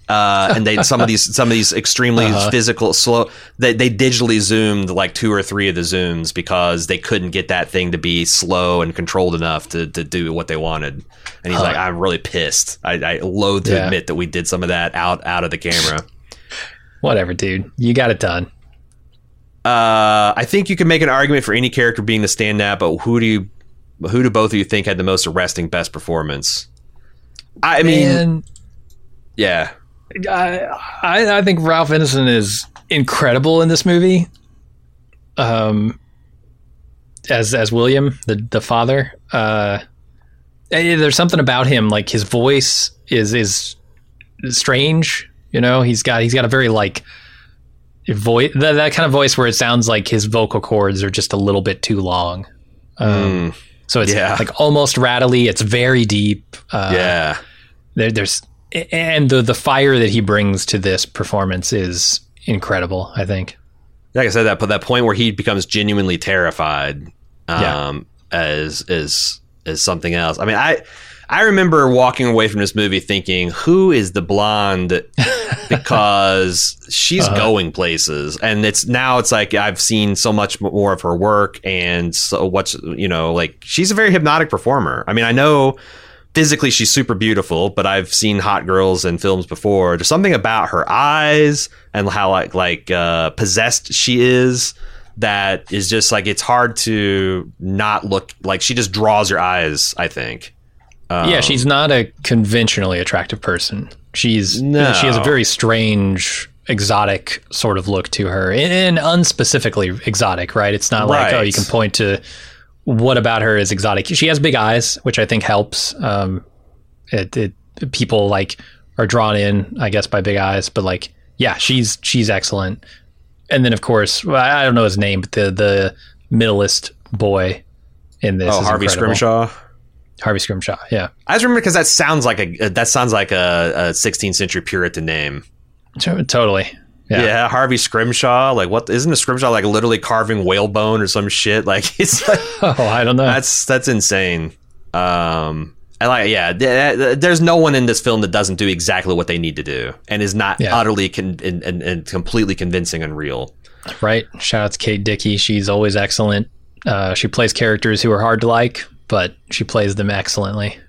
A: uh, and they some of these some of these extremely
B: Uh-huh.
A: physical slow they, they digitally zoomed like two or three of the zooms because they couldn't get that thing to be slow and controlled enough to, to do what they wanted and he's
B: Huh.
A: like i'm really pissed i, I loathe to
B: Yeah.
A: admit that we did some of that out out of the camera
B: Whatever, dude. You got it done.
A: uh, i think you can make an argument for any character being the standout but who do you who do both of you think had the most arresting best performance i mean
B: Man,
A: yeah
B: I, I I think Ralph Ineson is incredible in this movie. Um, as as William, the the father. Uh, eh, there's something about him, like his voice is is strange. You know, he's got he's got a very like voice that, that kind of voice where it sounds like his vocal cords are just a little bit too long. Um,
A: Mm,
B: so it's
A: yeah.
B: like almost rattly. It's very deep. Uh,
A: yeah
B: there, there's and the the fire that he brings to this performance is incredible. I think.
A: Like I said, that but that point where he becomes genuinely terrified, um,
B: Yeah.
A: as is is something else. I mean, I I remember walking away from this movie thinking, who is the blonde? because she's
B: Uh-huh.
A: going places, and it's now it's like I've seen so much more of her work, and so what's you know like she's a very hypnotic performer. I mean, I know physically she's super beautiful, but I've seen hot girls in films before. There's something about her eyes and how like like uh, possessed she is that is just like it's hard to not look like she just draws your eyes. I think. Um,
B: yeah, she's not a conventionally attractive person. She's
A: No.
B: she has a very strange, exotic sort of look to her, and, unspecifically exotic. Right? It's not like oh, you can point to what about her is exotic. She has big eyes, which I think helps. Um, it, it people like are drawn in, I guess, by big eyes. But like, yeah, she's she's excellent. And then of course, well, I don't know his name, but the the middleist boy in this
A: Oh,
B: is
A: Harvey
B: incredible.
A: Scrimshaw.
B: Harvey Scrimshaw. Yeah.
A: I just remember because that sounds like a that sounds like a, a 16th century Puritan name.
B: Totally.
A: Yeah.
B: Yeah.
A: Harvey Scrimshaw. Like what? Isn't a Scrimshaw like literally carving whalebone or some shit? Like it's like
B: Oh, I don't know.
A: that's that's insane. Um, and like yeah, th- th- there's no one in this film that doesn't do exactly what they need to do and is not
B: Yeah.
A: utterly con- and, and, and completely convincing and real.
B: right. Shout out to Kate Dickie. She's always excellent. Uh, she plays characters who are hard to like, but she plays them excellently.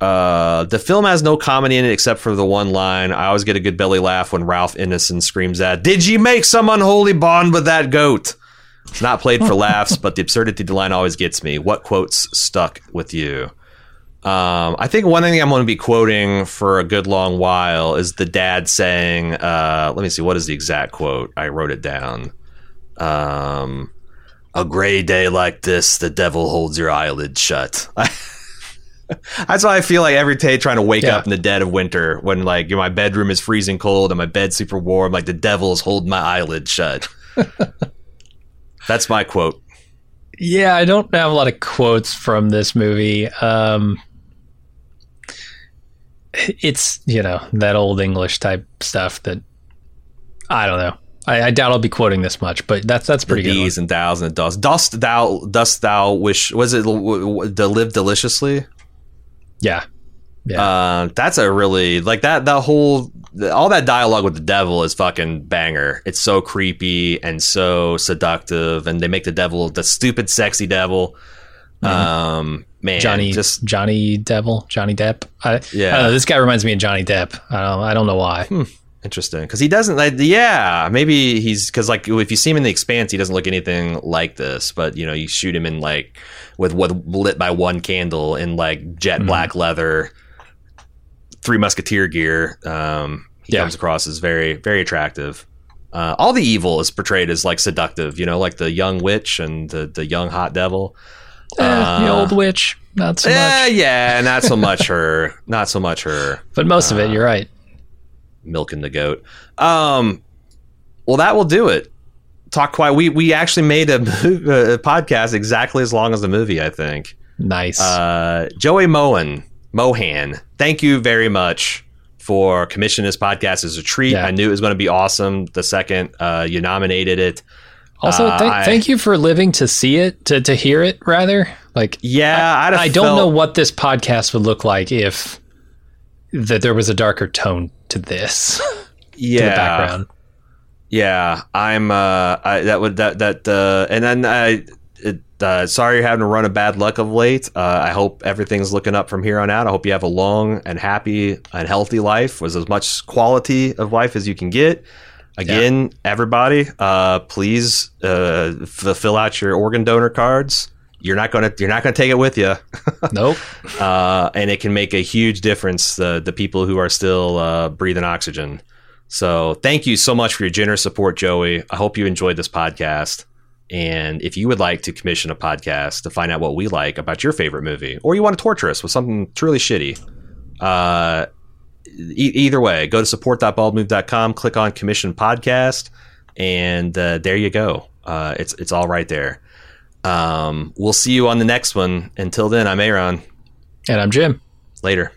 A: Uh, the film has no comedy in it except for the one line. I always get a good belly laugh when Ralph Ineson screams at, "Did you make some unholy bond with that goat?" It's not played for laughs, but the absurdity of the line always gets me. What quotes stuck with you? Um, I think one thing I'm going to be quoting for a good long while is the dad saying, uh, "Let me see, what is the exact quote? I wrote it down." Um, a gray day like this, the devil holds your eyelids shut. That's why I feel like every day trying to wake
B: Yeah.
A: up in the dead of winter when like my bedroom is freezing cold and my bed's super warm, like the devil's holding my eyelids shut. That's my quote.
B: Yeah, I don't have a lot of quotes from this movie. Um, it's you know that old English type stuff that I don't know. I, I doubt I'll be quoting this much, but that's that's pretty
A: the
B: good. one.
A: And thous and dost. Dost thou, dost thou wish, was it to live deliciously?
B: Yeah, yeah,
A: Uh, that's a really, like that, that whole, all that dialogue with the devil is fucking banger. It's so creepy and so seductive, and they make the devil, the stupid, sexy devil. Um, man,
B: Mm-hmm. Johnny
A: just
B: Johnny Devil Johnny Depp. I,
A: Yeah.
B: I know, this guy reminds me of Johnny Depp. I don't I don't know why.
A: Interesting, because he doesn't like. Yeah, maybe he's because like if you see him in the Expanse, he doesn't look anything like this. But you know, you shoot him in like with what lit by one candle in like jet
B: Mhm.
A: black leather, Three Musketeer gear. Um, he
B: Yeah.
A: comes across as very very attractive. Uh, all the evil is portrayed as like seductive. You know, like the young witch and the the young hot devil.
B: Eh, the
A: Uh,
B: old witch, not so
A: Yeah,
B: much.
A: yeah, not so much her. Not so much her.
B: But most of it,
A: uh,
B: you're right.
A: Milking the goat. Um, well, that will do it. Talk quiet. We we actually made a, a podcast exactly as long as the movie. I think.
B: Nice.
A: Uh, Joey Mohan, Mohan, thank you very much for commissioning this podcast as a treat.
B: Yeah.
A: I knew it was going to be awesome the second uh, you nominated it.
B: also,
A: uh,
B: thank, you for living to see it, to to hear it. Rather, like
A: Yeah, I'd
B: I don't
A: felt-
B: know what this podcast would look like if that there was a darker tone to this
A: Yeah,
B: to the background.
A: Yeah, I'm. Uh, I, that would that that. Uh, and then I. It, uh, sorry you're having to run a bad luck of late. Uh, I hope everything's looking up from here on out. I hope you have a long and happy and healthy life with as much quality of life as you can get. Again, everybody, uh, please uh, f- fill out your organ donor cards. You're not gonna you're not gonna take it with you,
B: Nope.
A: uh, and it can make a huge difference. The the people who are still uh, breathing oxygen. So thank you so much for your generous support, Joey. I hope you enjoyed this podcast. And if you would like to commission a podcast to find out what we like about your favorite movie, or you want to torture us with something truly shitty, uh, e- either way, go to support.baldmove.com, click on commission podcast, and uh, there you go. Uh, it's it's all right there. Um, we'll see you on the next one. Until then, I'm Aaron.
B: And I'm Jim.
A: Later.